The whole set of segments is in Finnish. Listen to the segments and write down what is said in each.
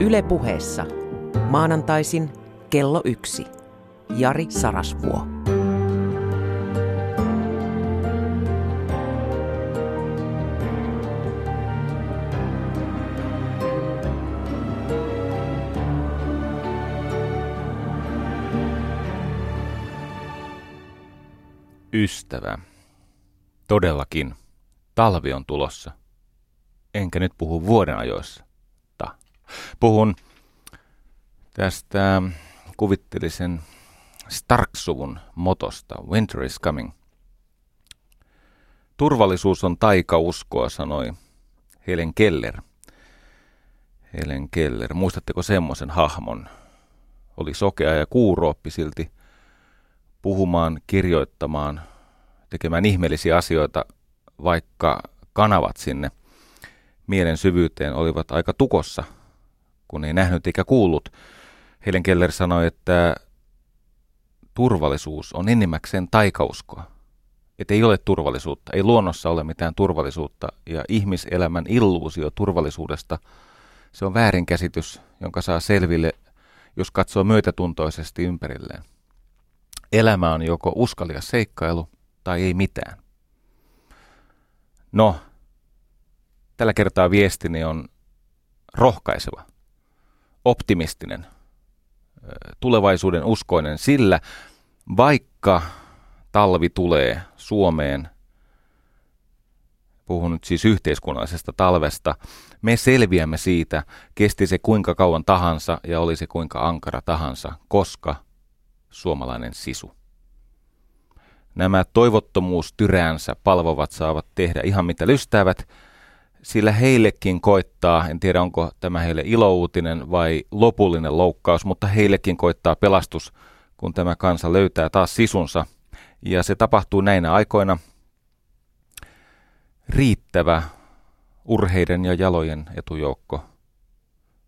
Yle puheessa. Maanantaisin kello yksi. Jari Sarasvuo. Ystävä. Todellakin. Talvi on tulossa. Enkä nyt puhu vuoden ajoissa. Puhun tästä kuvittelisen Stark-suvun motosta Winter is coming. Turvallisuus on taikauskoa, sanoi Helen Keller. Helen Keller, muistatteko semmoisen hahmon? Oli sokea ja kuurooppi silti puhumaan, kirjoittamaan, tekemään ihmeellisiä asioita, vaikka kanavat sinne mielen syvyyteen olivat aika tukossa, kun ei nähnyt eikä kuullut. Helen Keller sanoi, että turvallisuus on enimmäkseen taikauskoa. Että ei ole turvallisuutta, ei luonnossa ole mitään turvallisuutta ja ihmiselämän illuusio turvallisuudesta, se on väärinkäsitys, jonka saa selville, jos katsoo myötätuntoisesti ympärilleen. Elämä on joko uskalias seikkailu tai ei mitään. No, tällä kertaa viestini on rohkaiseva, optimistinen, tulevaisuuden uskoinen, sillä vaikka talvi tulee Suomeen, puhun nyt siis yhteiskunnallisesta talvesta, me selviämme siitä, kesti se kuinka kauan tahansa ja oli se kuinka ankara tahansa, koska suomalainen sisu. Nämä toivottomuustyräänsä palvovat saavat tehdä ihan mitä lystäävät, sillä heillekin koittaa, en tiedä onko tämä heille ilouutinen vai lopullinen loukkaus, mutta heillekin koittaa pelastus, kun tämä kansa löytää taas sisunsa. Ja se tapahtuu näinä aikoina. Riittävä urheiden ja jalojen etujoukko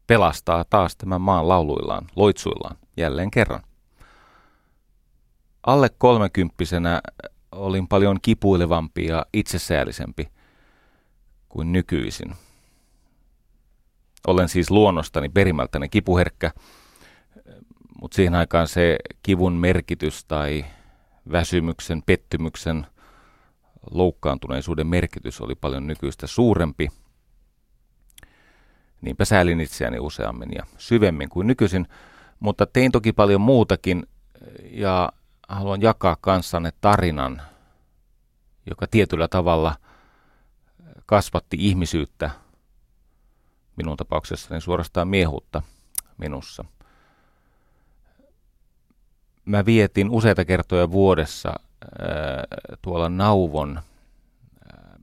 pelastaa taas tämän maan lauluillaan, loitsuillaan jälleen kerran. Alle kolmekymppisenä olin paljon kipuilevampi ja itsesäällisempi kuin nykyisin. Olen siis luonnostani perimältäni kipuherkkä, mutta siihen aikaan se kivun merkitys tai väsymyksen, pettymyksen, loukkaantuneisuuden merkitys oli paljon nykyistä suurempi. Niinpä säälin itseäni useammin ja syvemmin kuin nykyisin, mutta tein toki paljon muutakin ja haluan jakaa kanssanne tarinan, joka tietyllä tavalla kasvatti ihmisyyttä, minun tapauksessani suorastaan miehuutta minussa. Mä vietin useita kertoja vuodessa ää, tuolla Nauvon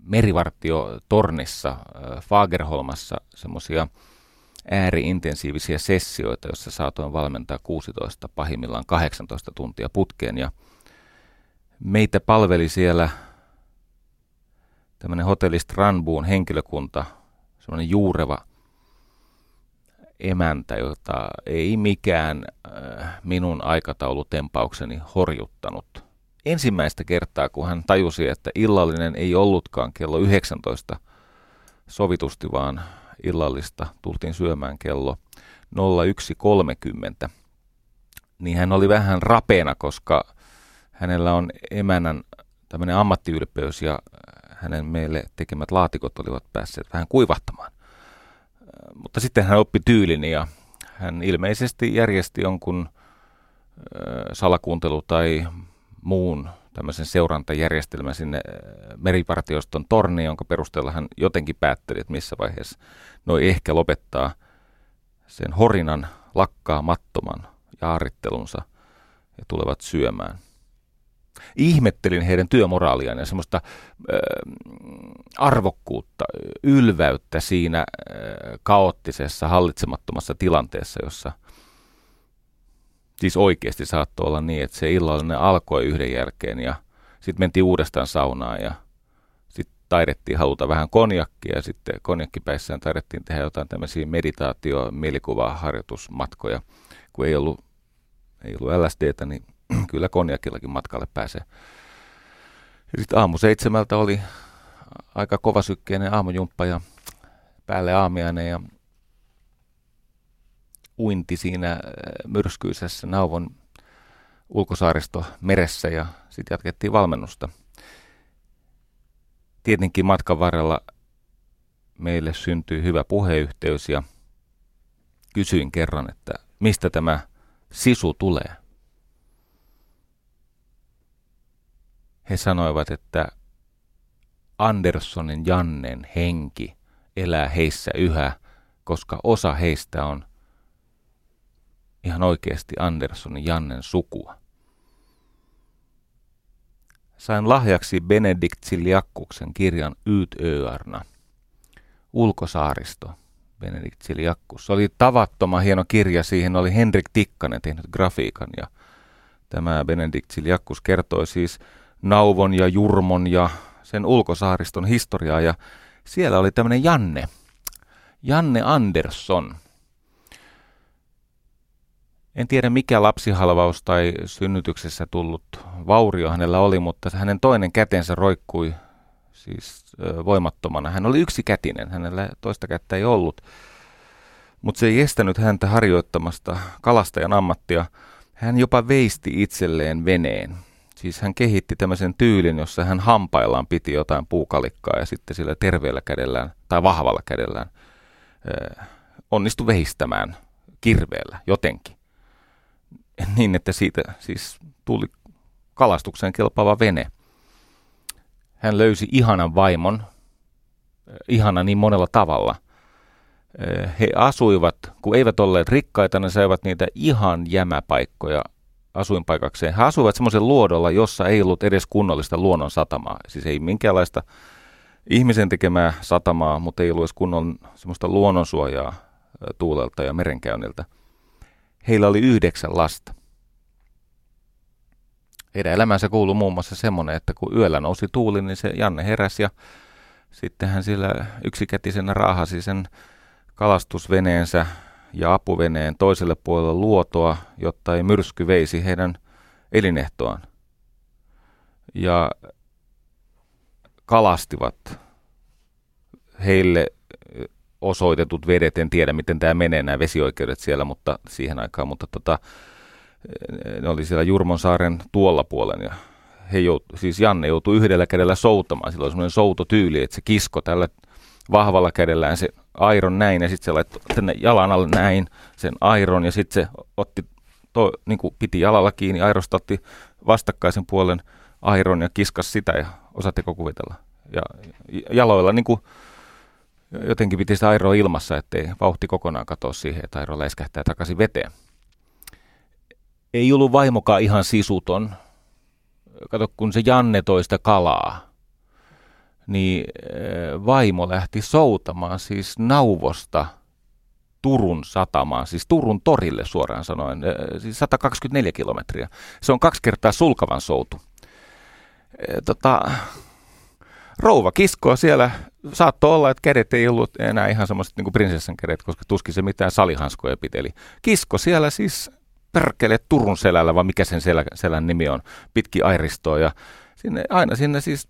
merivartiotornissa Fagerholmassa semmoisia ääriintensiivisiä sessioita, joissa saatoin valmentaa 16, pahimmillaan 18 tuntia putkeen. Ja meitä palveli siellä tämmöinen hotelli Strandbuun henkilökunta, semmoinen juureva emäntä, jota ei mikään äh, minun aikataulutempaukseni horjuttanut. Ensimmäistä kertaa, kun hän tajusi, että illallinen ei ollutkaan kello 19 sovitusti, vaan illallista tultiin syömään kello 01.30, niin hän oli vähän rapeena, koska hänellä on emänän tämmöinen ammattiylpeys ja hänen meille tekemät laatikot olivat päässeet vähän kuivahtamaan. Mutta sitten hän oppi tyylin ja hän ilmeisesti järjesti jonkun salakuuntelu tai muun tämmöisen seurantajärjestelmän sinne meripartioston torniin, jonka perusteella hän jotenkin päätteli, että missä vaiheessa noi ehkä lopettaa sen horinan lakkaamattoman jaarittelunsa ja tulevat syömään. Ihmettelin heidän työmoraaliaan ja semmoista äh, arvokkuutta, ylväyttä siinä äh, kaoottisessa, hallitsemattomassa tilanteessa, jossa siis oikeasti saattoi olla niin, että se illallinen alkoi yhden jälkeen ja sitten mentiin uudestaan saunaan ja taidettiin haluta vähän konjakkia ja sitten konjakkipäissään taidettiin tehdä jotain tämmöisiä meditaatio- mielikuvaharjoitusmatkoja. Kun ei ollut, ei ollut LSDtä, niin kyllä konjakillakin matkalle pääsee. sitten aamu seitsemältä oli aika kovasykkeinen aamujumppa ja päälle aamiainen ja uinti siinä myrskyisessä Nauvon ulkosaaristo meressä ja sitten jatkettiin valmennusta. Tietenkin matkan varrella meille syntyi hyvä puheyhteys ja kysyin kerran, että mistä tämä sisu tulee. He sanoivat, että Anderssonin Jannen henki elää heissä yhä, koska osa heistä on ihan oikeasti Anderssonin Jannen sukua. Sain lahjaksi Benedikt Siljakkuksen kirjan Yt Öarna, Ulkosaaristo, Benedikt Siljakkus. Se oli tavattoman hieno kirja, siihen oli Henrik Tikkanen tehnyt grafiikan ja tämä Benedikt Siljakkus kertoi siis Nauvon ja Jurmon ja sen ulkosaariston historiaa ja siellä oli tämmöinen Janne, Janne Andersson. En tiedä mikä lapsihalvaus tai synnytyksessä tullut vaurio hänellä oli, mutta hänen toinen kätensä roikkui siis voimattomana. Hän oli yksi kätinen, hänellä toista kättä ei ollut. Mutta se ei estänyt häntä harjoittamasta kalastajan ammattia. Hän jopa veisti itselleen veneen. Siis hän kehitti tämmöisen tyylin, jossa hän hampaillaan piti jotain puukalikkaa ja sitten sillä terveellä kädellään tai vahvalla kädellään onnistui veistämään kirveellä jotenkin. Niin, että siitä siis tuli kalastukseen kelpaava vene. Hän löysi ihanan vaimon, ihana niin monella tavalla. He asuivat, kun eivät olleet rikkaita, ne saivat niitä ihan jämäpaikkoja asuinpaikakseen. He asuivat semmoisen luodolla, jossa ei ollut edes kunnollista luonnon satamaa. Siis ei minkäänlaista ihmisen tekemää satamaa, mutta ei ollut edes kunnon semmoista luonnonsuojaa tuulelta ja merenkäynniltä. Heillä oli yhdeksän lasta. Heidän elämänsä kuuluu muun muassa semmoinen, että kun yöllä nousi tuuli, niin se Janne heräsi ja sitten hän sillä yksikätisenä raahasi sen kalastusveneensä ja apuveneen toiselle puolelle luotoa, jotta ei myrsky veisi heidän elinehtoaan. Ja kalastivat heille osoitetut vedet, en tiedä miten tämä menee, nämä vesioikeudet siellä, mutta siihen aikaan, mutta tota, ne oli siellä Jurmonsaaren tuolla puolen ja he jout, siis Janne joutui yhdellä kädellä soutamaan, sillä oli semmoinen soutotyyli, että se kisko tällä vahvalla kädellään se airon näin ja sitten se laittoi tänne jalan alle näin sen airon ja sitten se otti, to, niin kuin piti jalalla kiinni, airosta otti vastakkaisen puolen airon ja kiskas sitä ja osaatteko kuvitella. Ja jaloilla niin kuin, jotenkin piti sitä airoa ilmassa, ettei vauhti kokonaan katoa siihen, että airo läiskähtää takaisin veteen. Ei ollut vaimokaan ihan sisuton. Kato, kun se Janne toista kalaa, niin eh, vaimo lähti soutamaan siis Nauvosta Turun satamaan, siis Turun torille suoraan sanoen, eh, siis 124 kilometriä. Se on kaksi kertaa sulkavan soutu. Eh, tota, rouva kiskoa siellä. Saattoi olla, että kädet ei ollut enää ihan semmoiset niin kuin prinsessan kädet, koska tuskin se mitään salihanskoja piteli. Kisko siellä siis perkele Turun selällä, vai mikä sen selän, selän nimi on, pitki airistoa ja sinne, aina sinne siis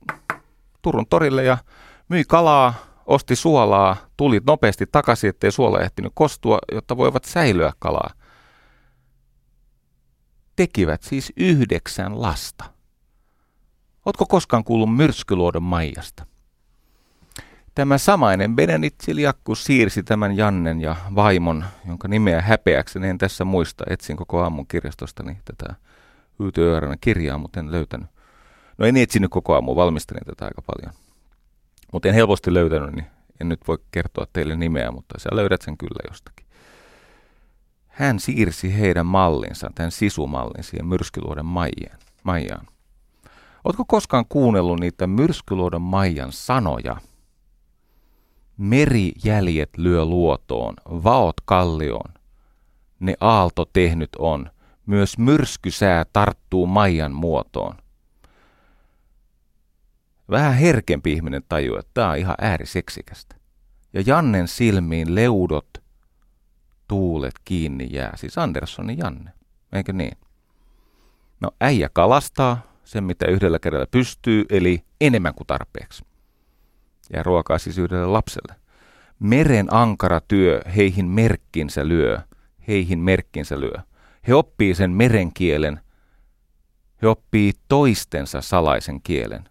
Turun torille ja myi kalaa, osti suolaa, tuli nopeasti takaisin, ettei suola ehtinyt kostua, jotta voivat säilyä kalaa. Tekivät siis yhdeksän lasta. Oletko koskaan kuullut myrskyluodon Maijasta? Tämä samainen Beneditsiljakku siirsi tämän Jannen ja vaimon, jonka nimeä häpeäkseni en tässä muista. Etsin koko aamun kirjastostani tätä Yytööärän kirjaa, mutta en löytänyt. No en etsinyt koko aamu, valmistelin tätä aika paljon. Mutta en helposti löytänyt, niin en nyt voi kertoa teille nimeä, mutta sä löydät sen kyllä jostakin. Hän siirsi heidän mallinsa, tämän sisumallin siihen myrskyluoden Maijaan. Maijaan. Oletko koskaan kuunnellut niitä myrskyluodon Maijan sanoja? Merijäljet lyö luotoon, vaot kallioon. Ne aalto tehnyt on, myös myrskysää tarttuu Maijan muotoon vähän herkempi ihminen tajuu, että tämä on ihan ääriseksikästä. Ja Jannen silmiin leudot, tuulet kiinni jää. Siis Anderssonin Janne, eikö niin? No äijä kalastaa sen, mitä yhdellä kädellä pystyy, eli enemmän kuin tarpeeksi. Ja ruokaa siis yhdelle lapselle. Meren ankara työ heihin merkkinsä lyö, heihin merkkinsä lyö. He oppii sen merenkielen. He oppii toistensa salaisen kielen.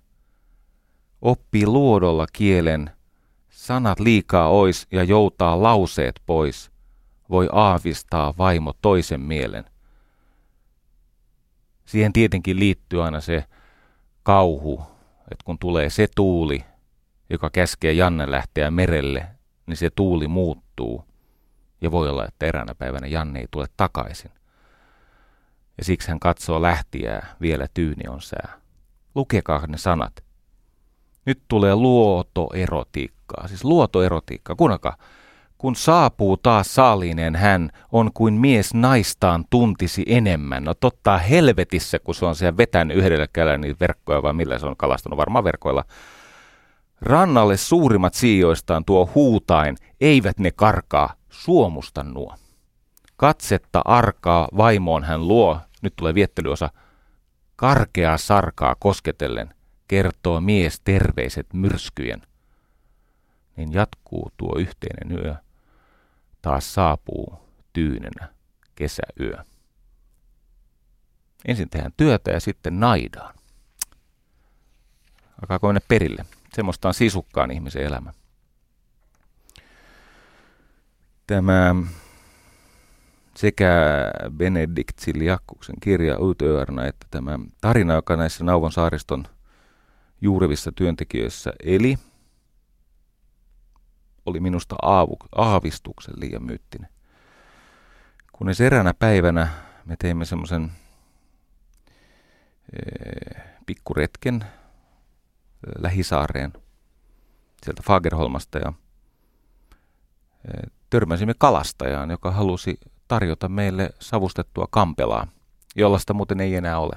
Oppii luodolla kielen. Sanat liikaa ois ja joutaa lauseet pois. Voi aavistaa vaimo toisen mielen. Siihen tietenkin liittyy aina se kauhu, että kun tulee se tuuli, joka käskee Janne lähteä merelle, niin se tuuli muuttuu. Ja voi olla, että eräänä päivänä Janne ei tule takaisin. Ja siksi hän katsoo lähtiää, vielä tyyni on sää. Lukekaa ne sanat. Nyt tulee luotoerotiikkaa, siis luotoerotiikkaa. Kuunnelkaa, kun saapuu taas saaliineen hän, on kuin mies naistaan tuntisi enemmän. No totta helvetissä, kun se on siellä vetänyt yhdellä kädellä niitä verkkoja, vai millä se on kalastanut, varmaan verkoilla. Rannalle suurimmat siijoistaan tuo huutain, eivät ne karkaa, suomusta nuo. Katsetta arkaa vaimoon hän luo, nyt tulee viettelyosa, karkeaa sarkaa kosketellen, kertoo mies terveiset myrskyjen. Niin jatkuu tuo yhteinen yö taas saapuu tyynenä kesäyö. Ensin tehdään työtä ja sitten naidaan. Alkaako mennä perille? Semmoista on sisukkaan ihmisen elämä. Tämä sekä Benedikt Siljakkuksen kirja Utöörnä että tämä tarina, joka näissä Nauvon saariston juurevissa työntekijöissä eli – oli minusta aavu, aavistuksen liian myyttinen. Kunnes eräänä päivänä me teimme semmoisen pikkuretken lähisaareen sieltä Fagerholmasta ja e, törmäsimme kalastajaan, joka halusi tarjota meille savustettua kampelaa, jollaista muuten ei enää ole.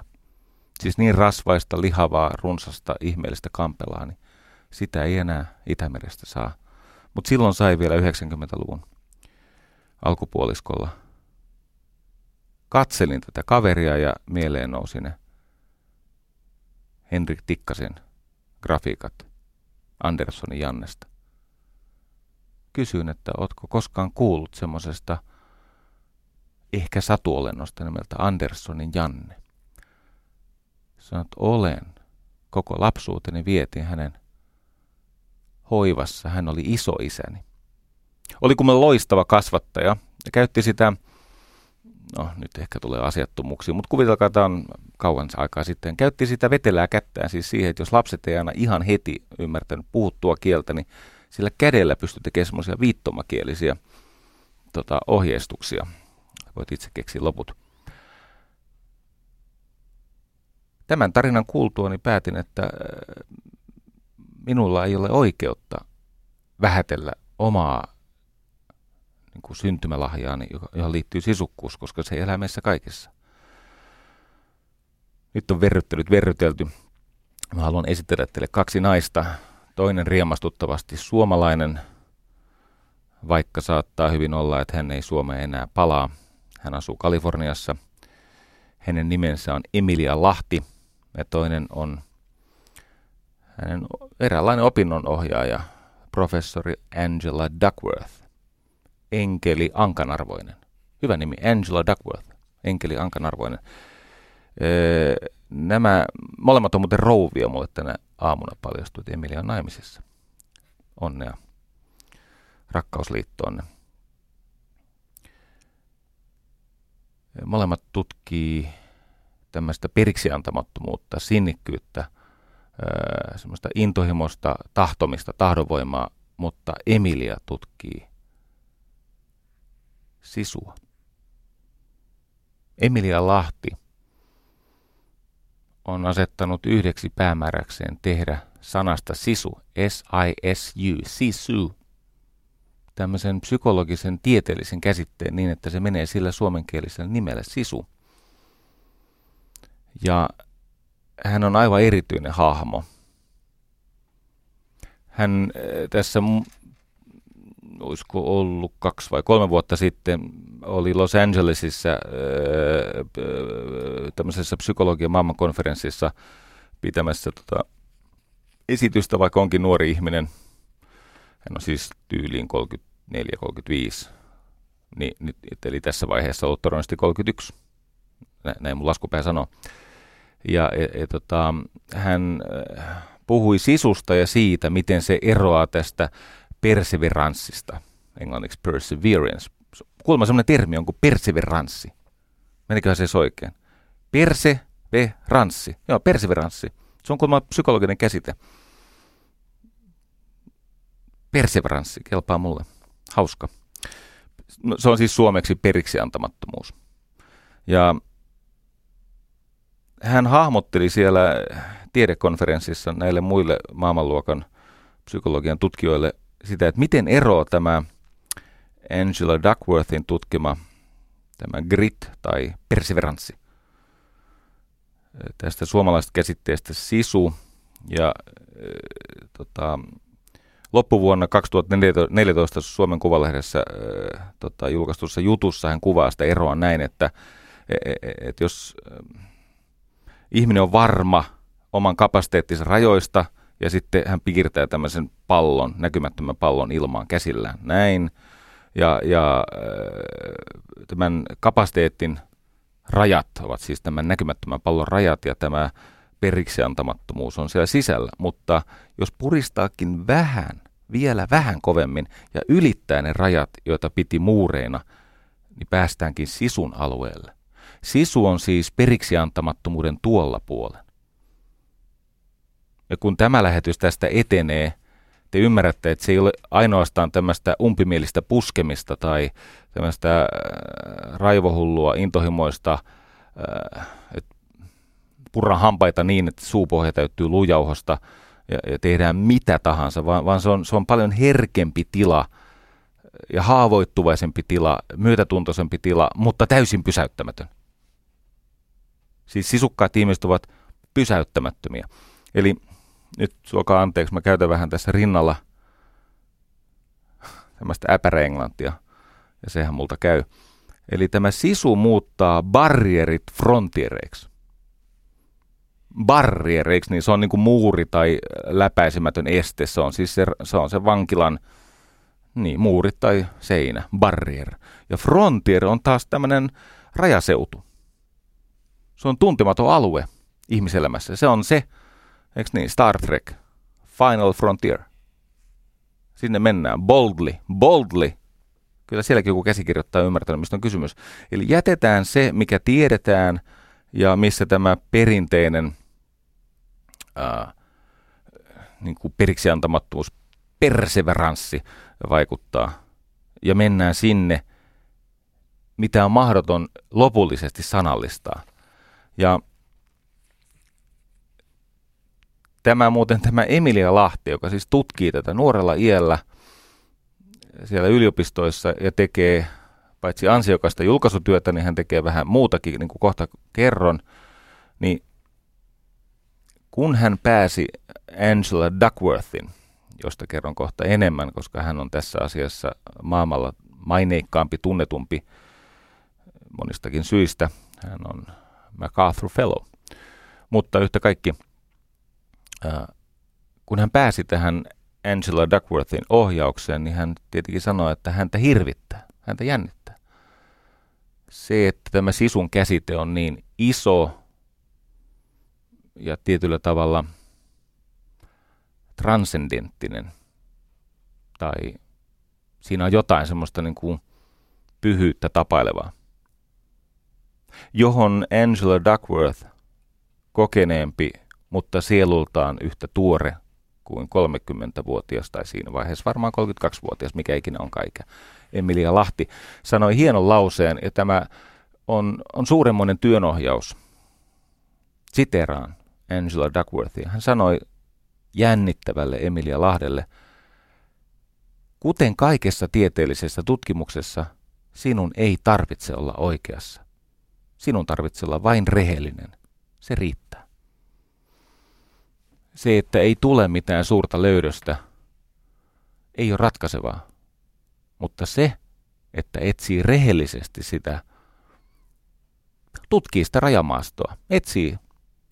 Siis niin rasvaista, lihavaa, runsasta, ihmeellistä kampelaa, niin sitä ei enää Itämerestä saa. Mutta silloin sai vielä 90-luvun alkupuoliskolla. Katselin tätä kaveria ja mieleen nousi ne Henrik Tikkasen grafiikat Anderssonin Jannesta. Kysyin, että ootko koskaan kuullut semmoisesta ehkä satuolennosta nimeltä Anderssonin Janne. Sanoit, olen. Koko lapsuuteni vietin hänen hoivassa. Hän oli isoisäni. Oli kuin loistava kasvattaja ja käytti sitä, no nyt ehkä tulee asiattomuuksia, mutta kuvitelkaa, tämä on kauan aikaa sitten, käytti sitä vetelää kättään siis siihen, että jos lapset ei aina ihan heti ymmärtänyt puhuttua kieltä, niin sillä kädellä pystyi tekemään semmoisia viittomakielisiä tota, ohjeistuksia. Voit itse keksiä loput. Tämän tarinan kuultuani päätin, että minulla ei ole oikeutta vähätellä omaa niin kuin syntymälahjaani, johon liittyy sisukkuus, koska se elää meissä kaikissa. Nyt on verryttelyt verrytelty. Mä haluan esitellä teille kaksi naista. Toinen riemastuttavasti suomalainen, vaikka saattaa hyvin olla, että hän ei Suomeen enää palaa. Hän asuu Kaliforniassa. Hänen nimensä on Emilia Lahti ja toinen on hänen eräänlainen opinnonohjaaja, professori Angela Duckworth. Enkeli Ankanarvoinen. Hyvä nimi, Angela Duckworth. Enkeli Ankanarvoinen. Öö, nämä molemmat on muuten rouvia mulle tänä aamuna paljastui, Emilia on naimisissa. Onnea rakkausliittoonne. Molemmat tutkii tämmöistä periksiantamattomuutta, sinnikkyyttä – semmoista intohimosta, tahtomista, tahdonvoimaa, mutta Emilia tutkii sisua. Emilia Lahti on asettanut yhdeksi päämääräkseen tehdä sanasta sisu, S-I-S-U, sisu, tämmöisen psykologisen tieteellisen käsitteen niin, että se menee sillä suomenkielisellä nimellä sisu. Ja hän on aivan erityinen hahmo. Hän eh, tässä, olisiko ollut kaksi vai kolme vuotta sitten, oli Los Angelesissa eh, tämmöisessä psykologian maailmankonferenssissa pitämässä tota, esitystä, vaikka onkin nuori ihminen. Hän on siis tyyliin 34-35, Niin, eli tässä vaiheessa ollut todennäköisesti 31. Näin mun laskupää sanoo. Ja ja, ja tota, hän äh, puhui sisusta ja siitä, miten se eroaa tästä perseveranssista, englanniksi perseverance. Kuulemma sellainen termi on kuin perseveranssi. Meniköhän se oikein? Perseveranssi. Joo, perseveranssi. Se on kuulemma psykologinen käsite. Perseveranssi kelpaa mulle. Hauska. No, se on siis suomeksi periksi antamattomuus. Ja hän hahmotteli siellä tiedekonferenssissa näille muille maailmanluokan psykologian tutkijoille sitä, että miten eroaa tämä Angela Duckworthin tutkima tämä grit tai perseveranssi. Tästä suomalaisesta käsitteestä sisu ja äh, tota, loppuvuonna 2014 Suomen Kuvalehdessä äh, tota, julkaistussa jutussa hän kuvaa sitä eroa näin, että et, e, e, et jos äh, ihminen on varma oman kapasiteettinsa rajoista ja sitten hän piirtää tämmöisen pallon, näkymättömän pallon ilmaan käsillään. Näin. Ja, ja äh, tämän kapasiteetin rajat ovat siis tämän näkymättömän pallon rajat ja tämä periksi antamattomuus on siellä sisällä, mutta jos puristaakin vähän, vielä vähän kovemmin ja ylittää ne rajat, joita piti muureina, niin päästäänkin sisun alueelle. Sisu on siis periksi antamattomuuden tuolla puolen. Ja kun tämä lähetys tästä etenee, te ymmärrätte, että se ei ole ainoastaan tämmöistä umpimielistä puskemista tai tämmöistä äh, raivohullua, intohimoista, äh, että purran hampaita niin, että suupohja täyttyy lujauhosta ja, ja tehdään mitä tahansa, vaan, vaan se, on, se on paljon herkempi tila ja haavoittuvaisempi tila, myötätuntoisempi tila, mutta täysin pysäyttämätön. Siis sisukkaat ihmiset ovat pysäyttämättömiä. Eli nyt suokaa anteeksi, mä käytän vähän tässä rinnalla tämmöistä äpäreenglantia, ja sehän multa käy. Eli tämä sisu muuttaa barrierit frontiereiksi. Barriereiksi, niin se on niin kuin muuri tai läpäisemätön este. Se on siis se, se, on se vankilan niin, muuri tai seinä, barrier. Ja frontier on taas tämmöinen rajaseutu. Se on tuntematon alue ihmiselämässä. Se on se, Eikö niin? Star Trek. Final Frontier. Sinne mennään. Boldly. Boldly. Kyllä sielläkin joku käsikirjoittaa ymmärtänyt, mistä on kysymys. Eli jätetään se, mikä tiedetään ja missä tämä perinteinen ää, niin kuin periksi antamattomuus, perseveranssi vaikuttaa. Ja mennään sinne, mitä on mahdoton lopullisesti sanallistaa. Ja Tämä muuten tämä Emilia Lahti, joka siis tutkii tätä nuorella iällä siellä yliopistoissa ja tekee paitsi ansiokasta julkaisutyötä, niin hän tekee vähän muutakin, niin kuin kohta kerron, niin kun hän pääsi Angela Duckworthin, josta kerron kohta enemmän, koska hän on tässä asiassa maailmalla maineikkaampi, tunnetumpi monistakin syistä. Hän on MacArthur Fellow. Mutta yhtä kaikki kun hän pääsi tähän Angela Duckworthin ohjaukseen, niin hän tietenkin sanoi, että häntä hirvittää, häntä jännittää. Se, että tämä sisun käsite on niin iso ja tietyllä tavalla transcendenttinen, tai siinä on jotain semmoista niin kuin pyhyyttä tapailevaa, johon Angela Duckworth, kokeneempi mutta sielultaan yhtä tuore kuin 30-vuotias tai siinä vaiheessa varmaan 32-vuotias, mikä ikinä on kaiken. Emilia Lahti sanoi hienon lauseen, ja tämä on, on suuremmoinen työnohjaus. Siteraan Angela Duckworthia. Hän sanoi jännittävälle Emilia Lahdelle, kuten kaikessa tieteellisessä tutkimuksessa, sinun ei tarvitse olla oikeassa. Sinun tarvitsee olla vain rehellinen. Se riittää se, että ei tule mitään suurta löydöstä, ei ole ratkaisevaa. Mutta se, että etsii rehellisesti sitä, tutkii sitä rajamaastoa, etsii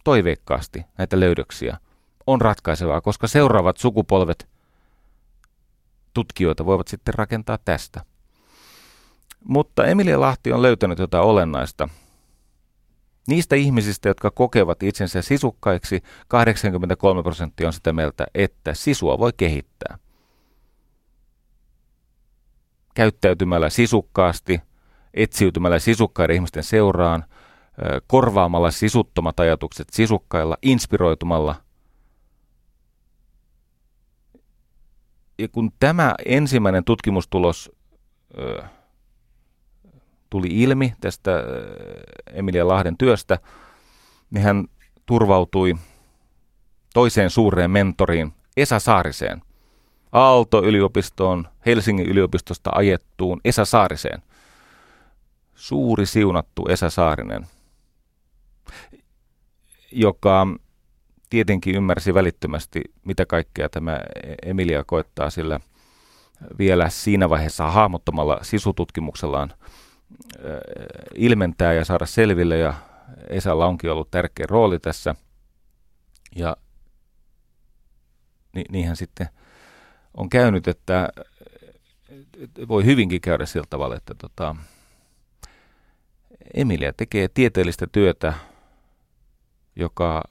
toiveikkaasti näitä löydöksiä, on ratkaisevaa, koska seuraavat sukupolvet tutkijoita voivat sitten rakentaa tästä. Mutta Emilia Lahti on löytänyt jotain olennaista. Niistä ihmisistä, jotka kokevat itsensä sisukkaiksi, 83 prosenttia on sitä mieltä, että sisua voi kehittää. Käyttäytymällä sisukkaasti, etsiytymällä sisukkaiden ihmisten seuraan, korvaamalla sisuttomat ajatukset sisukkailla, inspiroitumalla. Ja kun tämä ensimmäinen tutkimustulos tuli ilmi tästä äh, Emilia Lahden työstä, niin hän turvautui toiseen suureen mentoriin, Esa Saariseen, Aalto-yliopistoon, Helsingin yliopistosta ajettuun Esa Saariseen. Suuri siunattu Esa Saarinen, joka tietenkin ymmärsi välittömästi, mitä kaikkea tämä Emilia koettaa, sillä vielä siinä vaiheessa hahmottamalla sisututkimuksellaan ilmentää ja saada selville ja Esalla onkin ollut tärkeä rooli tässä. Ja ni, niinhän sitten on käynyt, että voi hyvinkin käydä sillä tavalla, että tota, Emilia tekee tieteellistä työtä, joka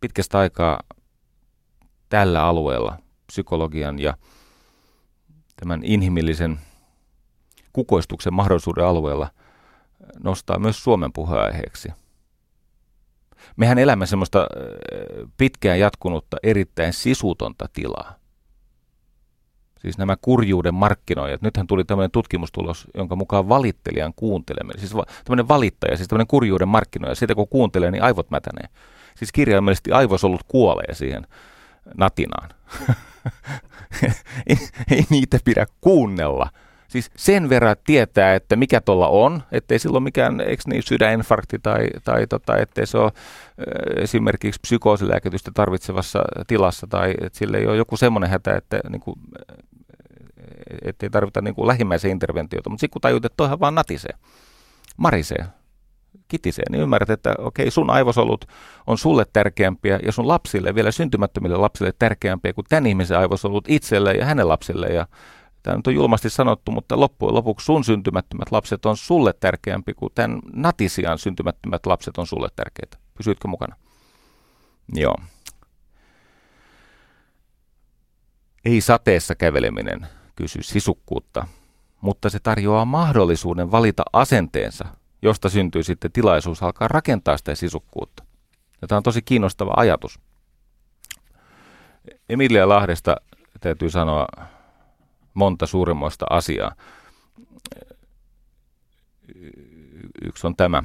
pitkästä aikaa tällä alueella, psykologian ja tämän inhimillisen kukoistuksen mahdollisuuden alueella nostaa myös Suomen puheenaiheeksi. Mehän elämme semmoista pitkään jatkunutta, erittäin sisutonta tilaa. Siis nämä kurjuuden markkinoijat. Nythän tuli tämmöinen tutkimustulos, jonka mukaan valittelijan kuunteleminen, siis tämmöinen valittaja, siis tämmöinen kurjuuden markkinoija, siitä kun kuuntelee, niin aivot mätänee. Siis kirjaimellisesti aivosolut kuolee siihen natinaan. ei, ei niitä pidä kuunnella. Siis sen verran tietää, että mikä tuolla on, ettei silloin mikään eikö niin, sydäninfarkti tai, tai tota, ettei se ole esimerkiksi psykoosilääkitystä tarvitsevassa tilassa tai että sille ei ole joku semmoinen hätä, että niin kuin, ettei tarvita niin kuin lähimmäisen interventiota. Mutta sitten kun tajut, että toihan vaan natisee, marisee, kitisee, niin ymmärrät, että okei, sun aivosolut on sulle tärkeämpiä ja sun lapsille, vielä syntymättömille lapsille tärkeämpiä kuin tämän ihmisen aivosolut itselle ja hänen lapsille. Ja tämä nyt on julmasti sanottu, mutta loppujen lopuksi sun syntymättömät lapset on sulle tärkeämpi kuin tämän natisian syntymättömät lapset on sulle tärkeitä. Pysyitkö mukana? Joo. Ei sateessa käveleminen kysy sisukkuutta, mutta se tarjoaa mahdollisuuden valita asenteensa, josta syntyy sitten tilaisuus alkaa rakentaa sitä sisukkuutta. Ja tämä on tosi kiinnostava ajatus. Emilia Lahdesta täytyy sanoa monta suurimmoista asiaa. Yksi on tämä.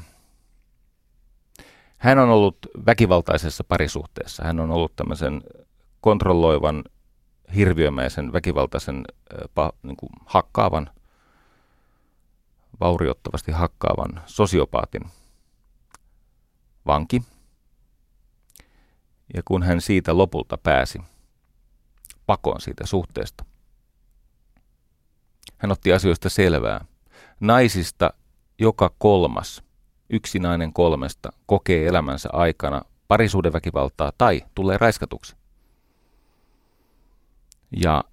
Hän on ollut väkivaltaisessa parisuhteessa. Hän on ollut tämmöisen kontrolloivan, hirviömäisen, väkivaltaisen, niin kuin hakkaavan, vaurioittavasti hakkaavan sosiopaatin vanki. Ja kun hän siitä lopulta pääsi pakoon siitä suhteesta, hän otti asioista selvää. Naisista joka kolmas, yksi nainen kolmesta, kokee elämänsä aikana parisuudenväkivaltaa tai tulee raiskatuksi. Ja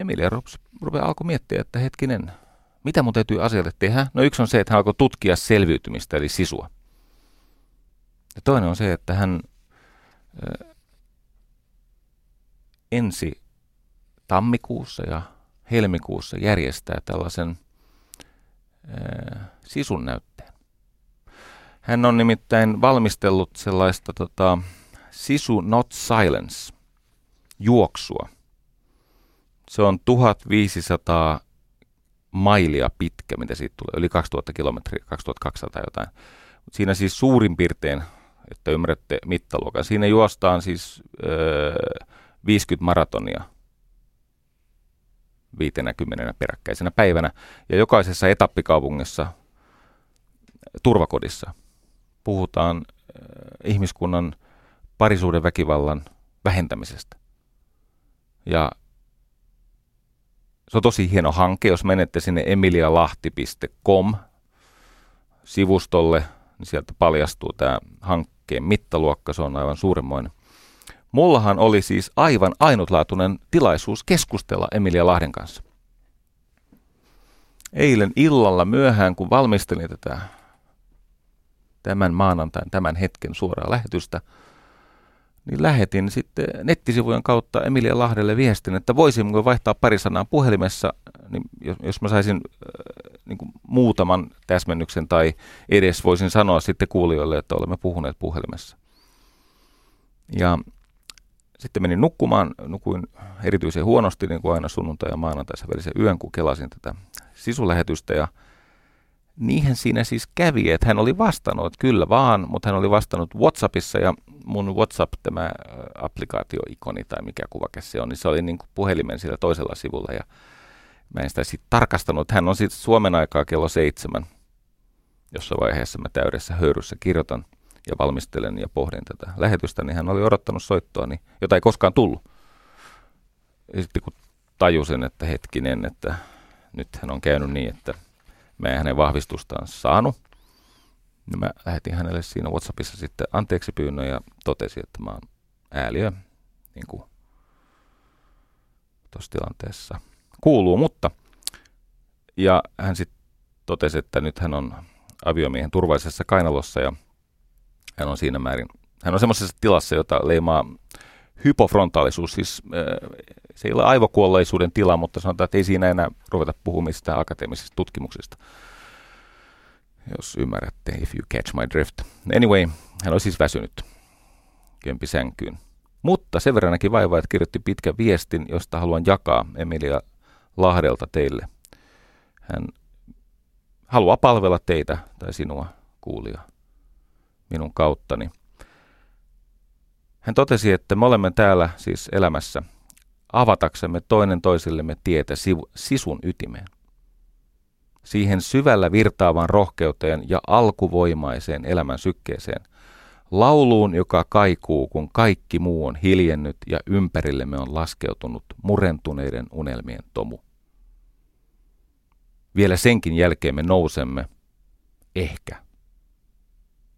Emilia rupeaa alkoi miettiä, että hetkinen, mitä mun täytyy asialle tehdä? No yksi on se, että hän alkoi tutkia selviytymistä, eli sisua. Ja toinen on se, että hän ensi tammikuussa ja helmikuussa järjestää tällaisen ö, sisun näytteen. Hän on nimittäin valmistellut sellaista tota, Sisu Not Silence juoksua. Se on 1500 mailia pitkä, mitä siitä tulee, yli 2000 kilometriä, 2200 jotain. Siinä siis suurin piirtein, että ymmärrätte mittaluokan, siinä juostaan siis öö, 50 maratonia 50 peräkkäisenä päivänä. Ja jokaisessa etappikaupungissa, turvakodissa, puhutaan äh, ihmiskunnan parisuuden väkivallan vähentämisestä. Ja se on tosi hieno hanke, jos menette sinne emilialahti.com sivustolle, niin sieltä paljastuu tämä hankkeen mittaluokka, se on aivan suuremmoinen. Mullahan oli siis aivan ainutlaatuinen tilaisuus keskustella Emilia Lahden kanssa. eilen illalla myöhään, kun valmistelin tätä tämän maanantain, tämän hetken suoraa lähetystä, niin lähetin sitten nettisivujen kautta Emilia Lahdelle viestin, että voisimmeko vaihtaa pari sanaa puhelimessa, niin jos, jos mä saisin äh, niin kuin muutaman täsmennyksen tai edes voisin sanoa sitten kuulijoille, että olemme puhuneet puhelimessa. Ja sitten menin nukkumaan, nukuin erityisen huonosti, niin kuin aina sunnuntai- ja maanantaisen välisen yön, kun kelasin tätä sisulähetystä. Ja niihin siinä siis kävi, että hän oli vastannut, että kyllä vaan, mutta hän oli vastannut WhatsAppissa ja mun WhatsApp, tämä applikaatioikoni tai mikä kuvake se on, niin se oli niin kuin puhelimen sillä toisella sivulla. Ja mä en sitä sitten tarkastanut. Hän on sitten Suomen aikaa kello seitsemän, jossa vaiheessa mä täydessä höyryssä kirjoitan ja valmistelen ja pohdin tätä lähetystä, niin hän oli odottanut soittoa, niin, jota ei koskaan tullut. Ja sitten kun tajusin, että hetkinen, että nyt hän on käynyt niin, että mä en hänen vahvistustaan saanut, niin mä lähetin hänelle siinä Whatsappissa sitten anteeksi pyynnön ja totesi, että mä oon ääliö niin kuin tuossa tilanteessa kuuluu, mutta ja hän sitten totesi, että nyt hän on aviomiehen turvallisessa kainalossa ja hän on siinä määrin, hän on semmoisessa tilassa, jota leimaa hypofrontaalisuus, siis äh, se ei ole aivokuolleisuuden tila, mutta sanotaan, että ei siinä enää ruveta puhumista akateemisista tutkimuksista, jos ymmärrätte, if you catch my drift. Anyway, hän on siis väsynyt kömpi sänkyyn. Mutta sen verran näki vaivaa, että kirjoitti pitkän viestin, josta haluan jakaa Emilia Lahdelta teille. Hän haluaa palvella teitä tai sinua kuulia minun kauttani. Hän totesi, että me olemme täällä siis elämässä avataksemme toinen toisillemme tietä sisun ytimeen. Siihen syvällä virtaavaan rohkeuteen ja alkuvoimaiseen elämän sykkeeseen. Lauluun, joka kaikuu, kun kaikki muu on hiljennyt ja ympärillemme on laskeutunut murentuneiden unelmien tomu. Vielä senkin jälkeen me nousemme, ehkä.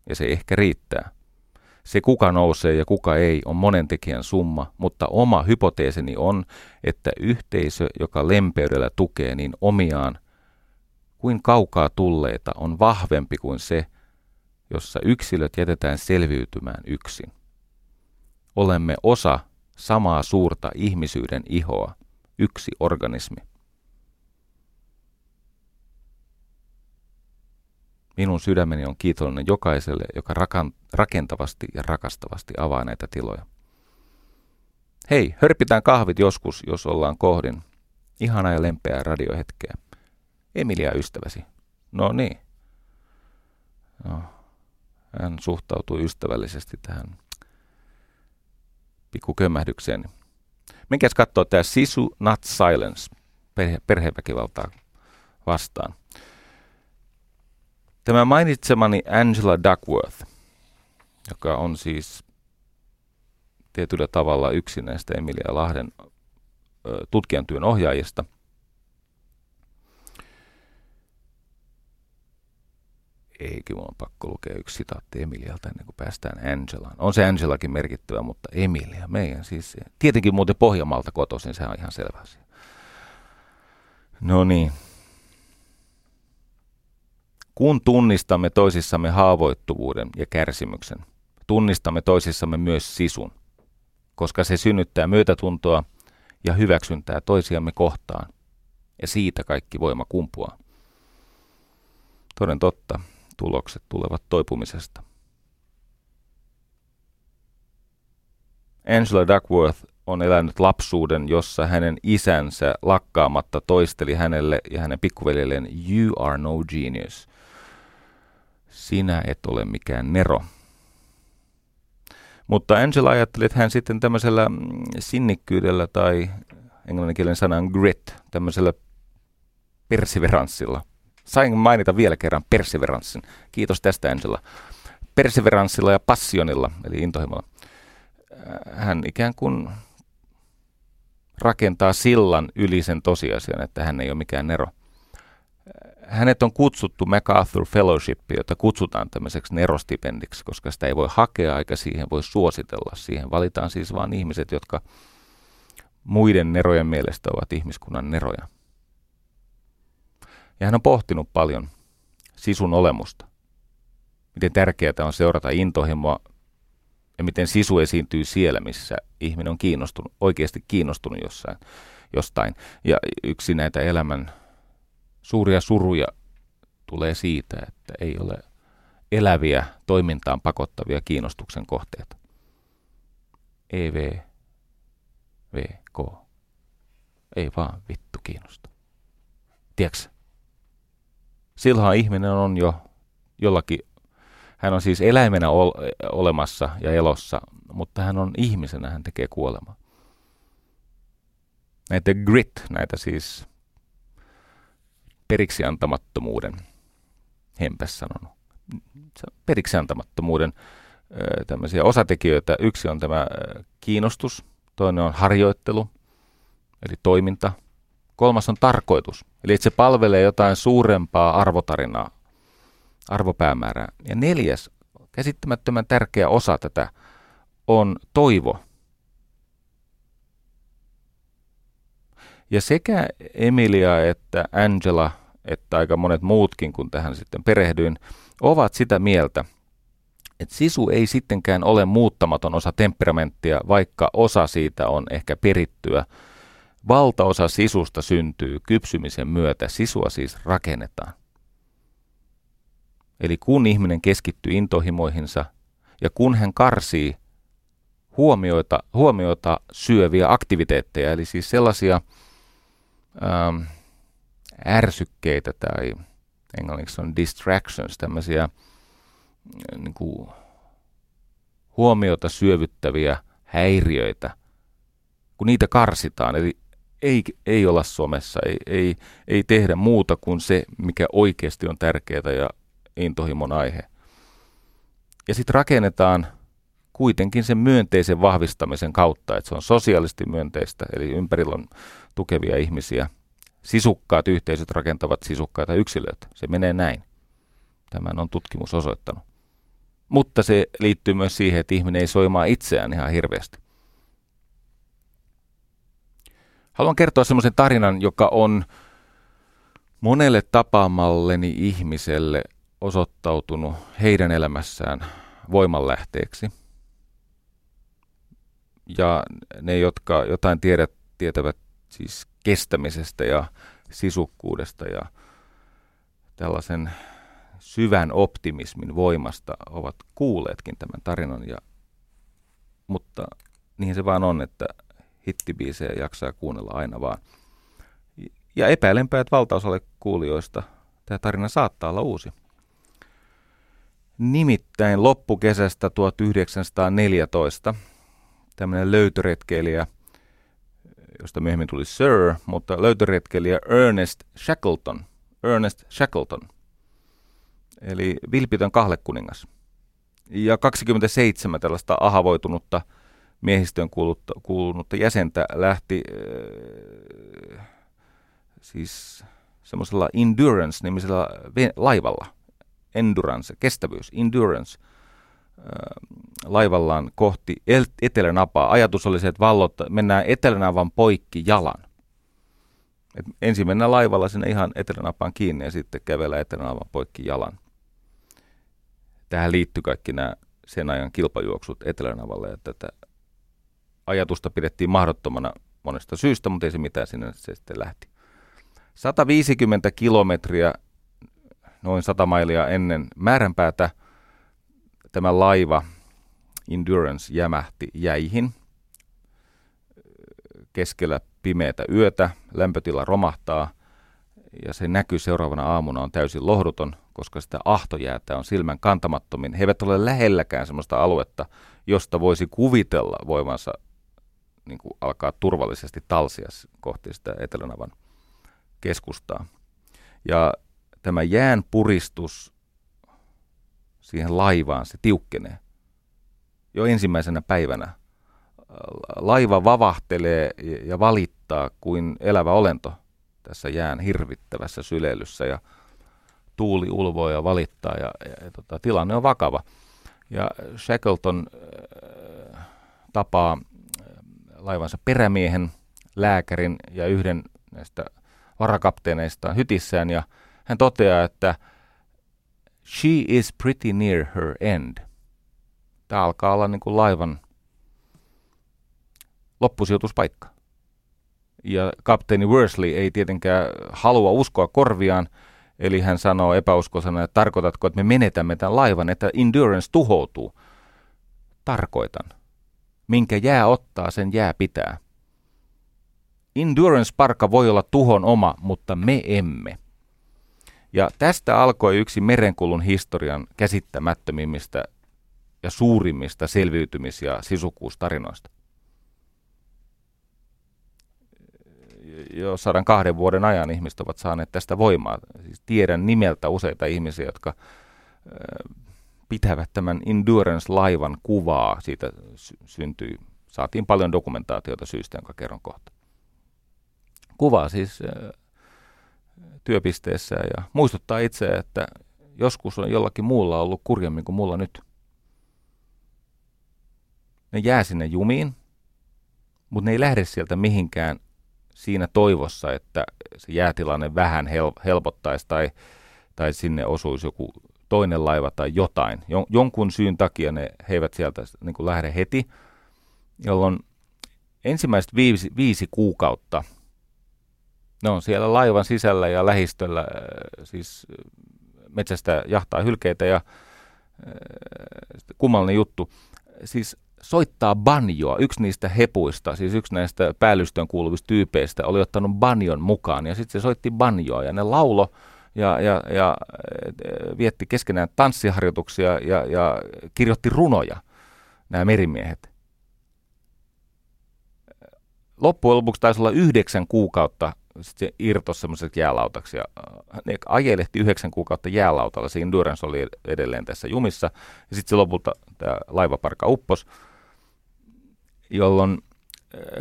Ja se ehkä riittää. Se kuka nousee ja kuka ei on monen tekijän summa, mutta oma hypoteesini on, että yhteisö, joka lempeydellä tukee niin omiaan kuin kaukaa tulleita, on vahvempi kuin se, jossa yksilöt jätetään selviytymään yksin. Olemme osa samaa suurta ihmisyyden ihoa, yksi organismi. Minun sydämeni on kiitollinen jokaiselle, joka rakentavasti ja rakastavasti avaa näitä tiloja. Hei, hörpitään kahvit joskus, jos ollaan kohdin. Ihana ja lempeää radiohetkeä. Emilia ystäväsi. No niin. No, hän suhtautui ystävällisesti tähän pikkukömmähdykseen. Menkääs katsoa tämä Sisu Not Silence perhe- perheväkivaltaa vastaan. Tämä mainitsemani Angela Duckworth, joka on siis tietyllä tavalla yksi näistä Emilia Lahden tutkijan työn ohjaajista. Eikä mun on pakko lukea yksi sitaatti Emilialta ennen kuin päästään Angelaan. On se Angelakin merkittävä, mutta Emilia, meidän siis, tietenkin muuten Pohjanmaalta kotoisin, se on ihan selvä asia. No niin, kun tunnistamme toisissamme haavoittuvuuden ja kärsimyksen, tunnistamme toisissamme myös sisun, koska se synnyttää myötätuntoa ja hyväksyntää toisiamme kohtaan, ja siitä kaikki voima kumpuaa. Toden totta, tulokset tulevat toipumisesta. Angela Duckworth on elänyt lapsuuden, jossa hänen isänsä lakkaamatta toisteli hänelle ja hänen pikkuveljelleen You are no genius – sinä et ole mikään nero. Mutta Angela ajatteli, että hän sitten tämmöisellä mm, sinnikkyydellä tai englanninkielen sanan grit, tämmöisellä perseveranssilla. Sain mainita vielä kerran perseveranssin. Kiitos tästä Angela. Perseveranssilla ja passionilla, eli intohimolla. Hän ikään kuin rakentaa sillan yli sen tosiasian, että hän ei ole mikään nero hänet on kutsuttu MacArthur Fellowship, jota kutsutaan tämmöiseksi nerostipendiksi, koska sitä ei voi hakea eikä siihen voi suositella. Siihen valitaan siis vain ihmiset, jotka muiden nerojen mielestä ovat ihmiskunnan neroja. Ja hän on pohtinut paljon sisun olemusta. Miten tärkeää on seurata intohimoa ja miten sisu esiintyy siellä, missä ihminen on kiinnostunut, oikeasti kiinnostunut jossain, jostain. Ja yksi näitä elämän suuria suruja tulee siitä, että ei ole eläviä toimintaan pakottavia kiinnostuksen kohteita. EV, VK. Ei vaan vittu kiinnosta. Tiedätkö? Silloin ihminen on jo jollakin, hän on siis eläimenä ol, olemassa ja elossa, mutta hän on ihmisenä, hän tekee kuolemaa. Näitä grit, näitä siis periksi antamattomuuden, Hempes sanonut, periksi antamattomuuden tämmöisiä osatekijöitä. Yksi on tämä kiinnostus, toinen on harjoittelu, eli toiminta. Kolmas on tarkoitus, eli että se palvelee jotain suurempaa arvotarinaa, arvopäämäärää. Ja neljäs, käsittämättömän tärkeä osa tätä, on toivo. Ja sekä Emilia että Angela, että aika monet muutkin, kun tähän sitten perehdyin, ovat sitä mieltä, että sisu ei sittenkään ole muuttamaton osa temperamenttia, vaikka osa siitä on ehkä perittyä. Valtaosa sisusta syntyy kypsymisen myötä, sisua siis rakennetaan. Eli kun ihminen keskittyy intohimoihinsa ja kun hän karsii huomioita, huomioita syöviä aktiviteetteja, eli siis sellaisia ähm, ärsykkeitä tai englanniksi on distractions, tämmöisiä äh, niin kuin, huomiota syövyttäviä häiriöitä, kun niitä karsitaan, eli ei, ei olla somessa, ei, ei, ei tehdä muuta kuin se, mikä oikeasti on tärkeää ja intohimon aihe. Ja sitten rakennetaan kuitenkin sen myönteisen vahvistamisen kautta, että se on sosiaalisesti myönteistä, eli ympärillä on tukevia ihmisiä. Sisukkaat yhteisöt rakentavat sisukkaita yksilöitä. Se menee näin. Tämän on tutkimus osoittanut. Mutta se liittyy myös siihen, että ihminen ei soimaa itseään ihan hirveästi. Haluan kertoa semmoisen tarinan, joka on monelle tapaamalleni ihmiselle osoittautunut heidän elämässään voimanlähteeksi. Ja ne, jotka jotain tiedät, tietävät siis kestämisestä ja sisukkuudesta ja tällaisen syvän optimismin voimasta ovat kuulleetkin tämän tarinan, ja, mutta niin se vaan on, että hittibiisejä jaksaa kuunnella aina vaan. Ja epäilenpä, että valtaosalle kuulijoista tämä tarina saattaa olla uusi. Nimittäin loppukesästä 1914 tämmöinen löytöretkeilijä, josta myöhemmin tuli Sir, mutta löytöretkeilijä Ernest Shackleton, Ernest Shackleton, eli vilpitön kahlekuningas. Ja 27 tällaista ahavoitunutta miehistöön kuulunutta jäsentä lähti äh, siis semmoisella Endurance-nimisellä laivalla – endurance, kestävyys, endurance, laivallaan kohti etelänapaa. Ajatus oli se, että vallot, mennään etelänavan poikki jalan. Et ensin mennään laivalla sinne ihan etelänapaan kiinni ja sitten kävellä etelänavan poikki jalan. Tähän liittyy kaikki nämä sen ajan kilpajuoksut etelänavalle ja tätä ajatusta pidettiin mahdottomana monesta syystä, mutta ei se mitään sinne se sitten lähti. 150 kilometriä noin 100 mailia ennen määränpäätä tämä laiva Endurance jämähti jäihin keskellä pimeätä yötä, lämpötila romahtaa ja se näky seuraavana aamuna on täysin lohduton, koska sitä ahtojäätä on silmän kantamattomin. He eivät ole lähelläkään sellaista aluetta, josta voisi kuvitella voimansa niin kuin alkaa turvallisesti talsia kohti sitä Etelänavan keskustaa. Ja tämä jään puristus siihen laivaan, se tiukkenee. Jo ensimmäisenä päivänä laiva vavahtelee ja valittaa kuin elävä olento tässä jään hirvittävässä syleilyssä ja tuuli ulvoo ja valittaa ja, ja, ja tota, tilanne on vakava. Ja Shackleton äh, tapaa laivansa perämiehen, lääkärin ja yhden näistä varakapteeneistaan hytissään ja hän toteaa, että she is pretty near her end. Tämä alkaa olla niin kuin laivan loppusijoituspaikka. Ja kapteeni Worsley ei tietenkään halua uskoa korviaan, eli hän sanoo epäuskosena, että tarkoitatko, että me menetämme tämän laivan, että Endurance tuhoutuu. Tarkoitan. Minkä jää ottaa, sen jää pitää. Endurance-parka voi olla tuhon oma, mutta me emme. Ja tästä alkoi yksi merenkulun historian käsittämättömimmistä ja suurimmista selviytymis- ja sisukuustarinoista. jo sadan kahden vuoden ajan ihmiset ovat saaneet tästä voimaa. Siis tiedän nimeltä useita ihmisiä, jotka pitävät tämän Endurance-laivan kuvaa. Siitä sy- syntyi, saatiin paljon dokumentaatiota syystä, jonka kerron kohta. Kuvaa siis työpisteessä ja muistuttaa itse, että joskus on jollakin muulla ollut kurjemmin kuin mulla nyt. Ne jää sinne jumiin, mutta ne ei lähde sieltä mihinkään siinä toivossa, että se jäätilanne vähän hel- helpottaisi tai, tai sinne osuisi joku toinen laiva tai jotain. Jon- jonkun syyn takia ne, he eivät sieltä niin kuin lähde heti, jolloin ensimmäiset viisi, viisi kuukautta ne on siellä laivan sisällä ja lähistöllä, äh, siis metsästä jahtaa hylkeitä ja äh, kummallinen juttu. Siis soittaa banjoa. Yksi niistä hepuista, siis yksi näistä päällystön kuuluvista tyypeistä, oli ottanut banjon mukaan ja sitten se soitti banjoa ja ne laulo ja, ja, ja äh, vietti keskenään tanssiharjoituksia ja, ja kirjoitti runoja, nämä merimiehet. Loppujen lopuksi taisi olla yhdeksän kuukautta sitten se irtosi semmoiseksi jäälautaksi ja äh, ne ajelehti yhdeksän kuukautta jäälautalla. Se Endurance oli edelleen tässä jumissa ja sitten se lopulta tämä laivaparka uppos jolloin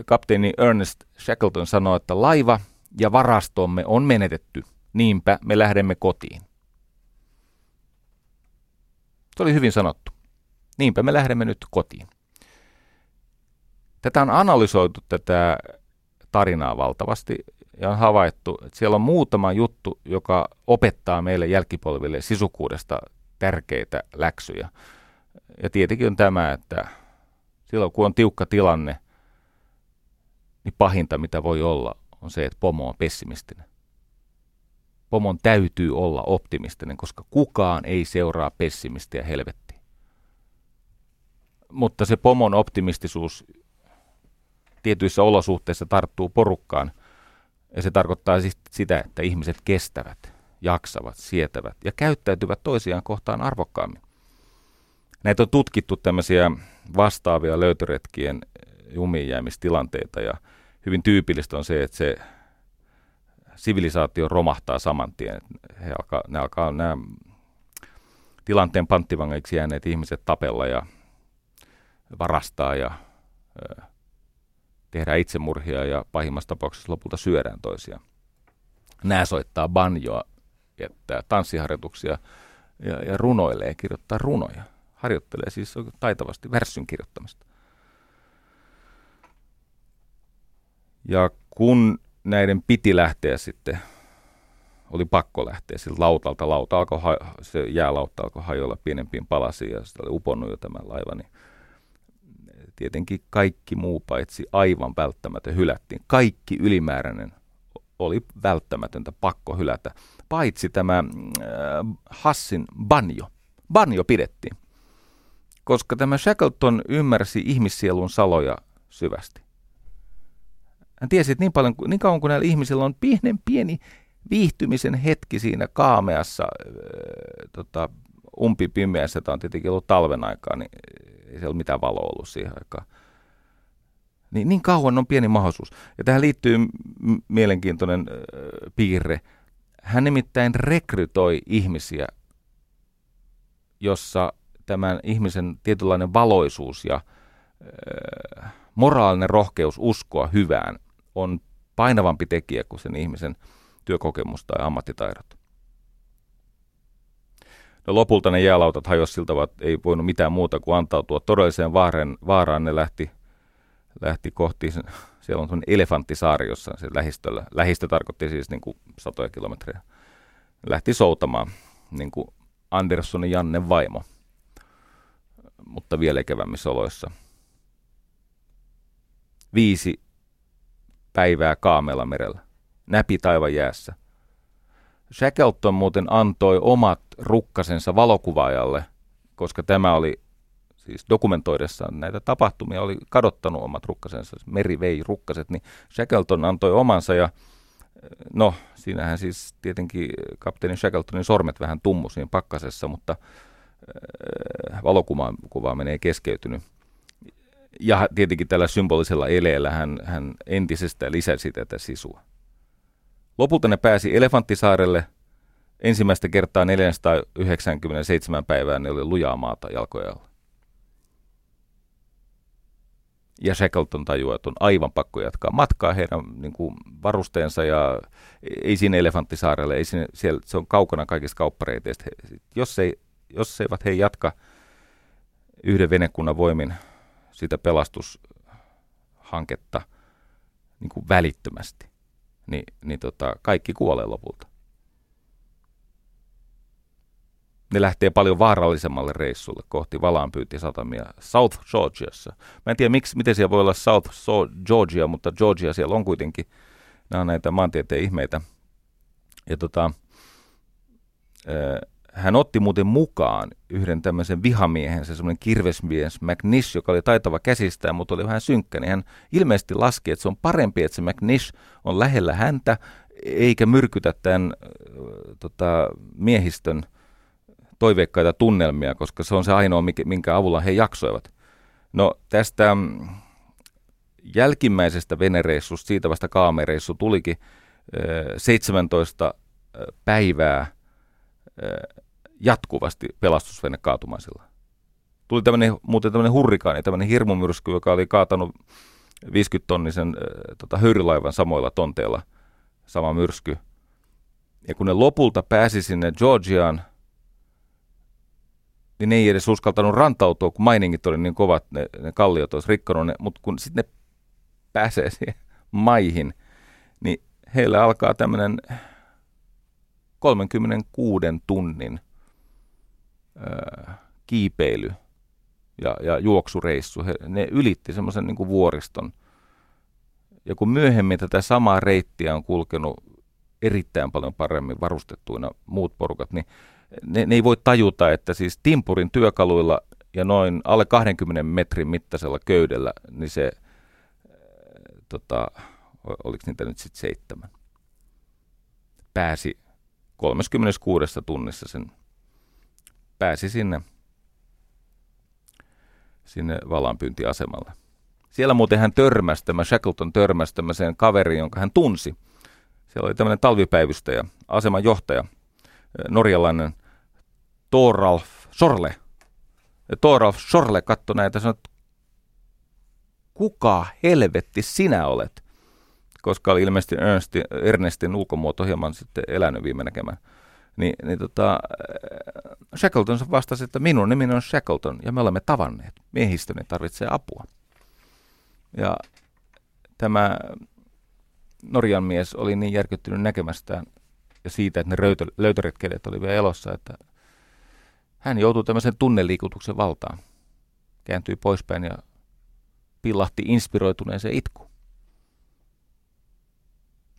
kapteeni Ernest Shackleton sanoi, että laiva ja varastomme on menetetty, niinpä me lähdemme kotiin. Se oli hyvin sanottu. Niinpä me lähdemme nyt kotiin. Tätä on analysoitu tätä tarinaa valtavasti ja on havaittu, että siellä on muutama juttu, joka opettaa meille jälkipolville sisukuudesta tärkeitä läksyjä. Ja tietenkin on tämä, että silloin kun on tiukka tilanne, niin pahinta mitä voi olla on se, että pomo on pessimistinen. Pomon täytyy olla optimistinen, koska kukaan ei seuraa pessimistiä helvettiin. Mutta se pomon optimistisuus tietyissä olosuhteissa tarttuu porukkaan, ja se tarkoittaa siis sitä, että ihmiset kestävät, jaksavat, sietävät ja käyttäytyvät toisiaan kohtaan arvokkaammin. Näitä on tutkittu tämmöisiä vastaavia löytöretkien jumiin jäämistilanteita ja hyvin tyypillistä on se, että se sivilisaatio romahtaa saman tien. He alkaa, ne alkaa nämä tilanteen panttivangeiksi jääneet ihmiset tapella ja varastaa ja ö, tehdään itsemurhia ja pahimmassa tapauksessa lopulta syödään toisiaan. Nämä soittaa banjoa, jättää tanssiharjoituksia ja, ja runoilee, kirjoittaa runoja harjoittelee siis taitavasti värssyn kirjoittamista. Ja kun näiden piti lähteä sitten, oli pakko lähteä siltä lautalta, lauta alkoi, se jäälauta alkoi hajoilla pienempiin palasiin ja sitä oli uponnut jo tämä laiva, niin tietenkin kaikki muu paitsi aivan välttämätön hylättiin. Kaikki ylimääräinen oli välttämätöntä pakko hylätä, paitsi tämä äh, Hassin banjo. Banjo pidettiin koska tämä Shackleton ymmärsi ihmissielun saloja syvästi. Hän tiesi, että niin, paljon, niin kauan kuin näillä ihmisillä on pienen pieni viihtymisen hetki siinä kaameassa, äh, tota, umpipimeässä, tämä on tietenkin ollut talven aikaa, niin ei se ole mitään valoa ollut siihen aikaan. Niin, niin kauan on pieni mahdollisuus. Ja tähän liittyy mielenkiintoinen äh, piirre. Hän nimittäin rekrytoi ihmisiä, jossa tämän ihmisen tietynlainen valoisuus ja äh, moraalinen rohkeus uskoa hyvään on painavampi tekijä kuin sen ihmisen työkokemus tai ammattitaidot. No lopulta ne jäälautat hajosiltavat ei voinut mitään muuta kuin antautua todelliseen vaaraan. vaaraan. Ne lähti, lähti kohti Siellä on sellainen elefanttisaari jossain se lähistöllä. Lähistö tarkoitti siis niin kuin satoja kilometrejä. Lähti soutamaan niin kuin Anderssonin Janne vaimo, mutta vielä ikävämmissä oloissa. Viisi päivää Kaamella merellä. Näpi taivan jäässä. Shackleton muuten antoi omat rukkasensa valokuvaajalle, koska tämä oli siis dokumentoidessaan näitä tapahtumia oli kadottanut omat rukkasensa, meri vei rukkaset, niin Shackleton antoi omansa ja no siinähän siis tietenkin kapteeni Shackletonin sormet vähän tummu siinä pakkasessa, mutta äh, valokuva menee keskeytynyt. Ja tietenkin tällä symbolisella eleellä hän, hän entisestään lisäsi tätä sisua. Lopulta ne pääsi Elefanttisaarelle. Ensimmäistä kertaa 497 päivää ne oli lujaa maata jalkojen alla. Ja Shackleton tajuaa, että on aivan pakko jatkaa matkaa heidän niin kuin, varusteensa ja ei sinne Elefanttisaarelle, ei sinne, siellä, se on kaukana kaikista kauppareiteistä. Jos, ei, jos eivät he jatka yhden venekunnan voimin sitä pelastushanketta niin kuin välittömästi, niin, niin tota, kaikki kuolee lopulta. ne lähtee paljon vaarallisemmalle reissulle kohti valaanpyyntisatamia South Georgiassa. Mä en tiedä, miksi, miten siellä voi olla South Georgia, mutta Georgia siellä on kuitenkin. Nämä on näitä maantieteen ihmeitä. Ja tota, hän otti muuten mukaan yhden tämmöisen vihamiehen, se semmoinen kirvesmies McNish, joka oli taitava käsistään, mutta oli vähän synkkä, niin hän ilmeisesti laski, että se on parempi, että se McNish on lähellä häntä, eikä myrkytä tämän tota, miehistön toiveikkaita tunnelmia, koska se on se ainoa, minkä avulla he jaksoivat. No tästä mm, jälkimmäisestä venereissusta, siitä vasta kaamereissu tulikin 17 päivää jatkuvasti pelastusvene kaatumaisilla. Tuli tämmöinen, muuten tämmöinen hurrikaani, tämmöinen hirmumyrsky, joka oli kaatanut 50-tonnisen tota, höyrilaivan samoilla tonteilla, sama myrsky. Ja kun ne lopulta pääsi sinne Georgiaan, niin ne ei edes uskaltanut rantautua, kun mainingit oli niin kovat, ne, ne kalliot olisi rikkonut ne, mutta kun sitten ne pääsee siihen maihin, niin heillä alkaa tämmöinen 36 tunnin ää, kiipeily ja, ja juoksureissu. He, ne ylitti semmoisen niin vuoriston. Ja kun myöhemmin tätä samaa reittiä on kulkenut erittäin paljon paremmin varustettuina muut porukat, niin ne, ne ei voi tajuta, että siis timpurin työkaluilla ja noin alle 20 metrin mittaisella köydellä, niin se, tota, oliko niitä nyt sitten seitsemän, pääsi 36 tunnissa sen, pääsi sinne, sinne valanpyyntiasemalle. Siellä muuten hän törmäsi, tämä Shackleton törmäsi tämmöiseen kaveriin, jonka hän tunsi. Siellä oli tämmöinen talvipäivystäjä, aseman johtaja, äh, norjalainen Toralf Sorle. Toralf Sorle katsoi näitä ja sanoi, kuka helvetti sinä olet? Koska oli ilmeisesti Ernestin, Ernestin ulkomuoto hieman sitten elänyt viime näkemään. Niin, niin tota, äh, Shackleton vastasi, että minun nimeni on Shackleton ja me olemme tavanneet. Miehistöni tarvitsee apua. Ja tämä Norjan mies oli niin järkyttynyt näkemästään ja siitä, että ne löytöretkeilijät oli vielä elossa, että hän joutui tämmöisen tunneliikutuksen valtaan. Kääntyi poispäin ja pillahti inspiroituneeseen itku.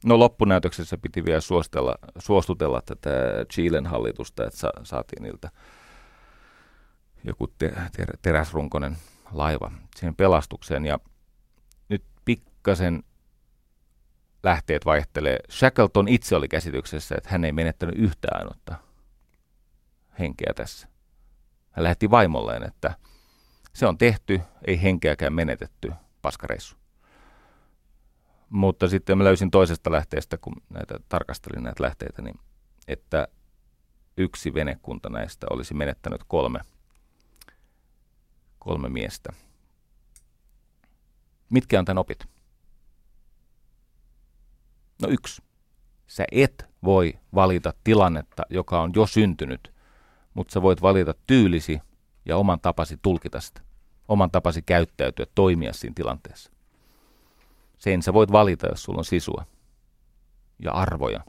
No loppunäytöksessä piti vielä suostella, suostutella tätä Chilen hallitusta, että sa- saatiin niiltä joku te- ter- teräsrunkonen laiva siihen pelastukseen. Ja nyt pikkasen lähteet vaihtelee. Shackleton itse oli käsityksessä, että hän ei menettänyt yhtään ainutta henkeä tässä. Hän lähetti vaimolleen, että se on tehty, ei henkeäkään menetetty, paskareissu. Mutta sitten mä löysin toisesta lähteestä, kun näitä tarkastelin näitä lähteitä, niin että yksi venekunta näistä olisi menettänyt kolme, kolme miestä. Mitkä on tämän opit? No yksi. Sä et voi valita tilannetta, joka on jo syntynyt mutta sä voit valita tyylisi ja oman tapasi tulkita sitä, oman tapasi käyttäytyä, toimia siinä tilanteessa. Sen sä voit valita, jos sulla on sisua ja arvoja.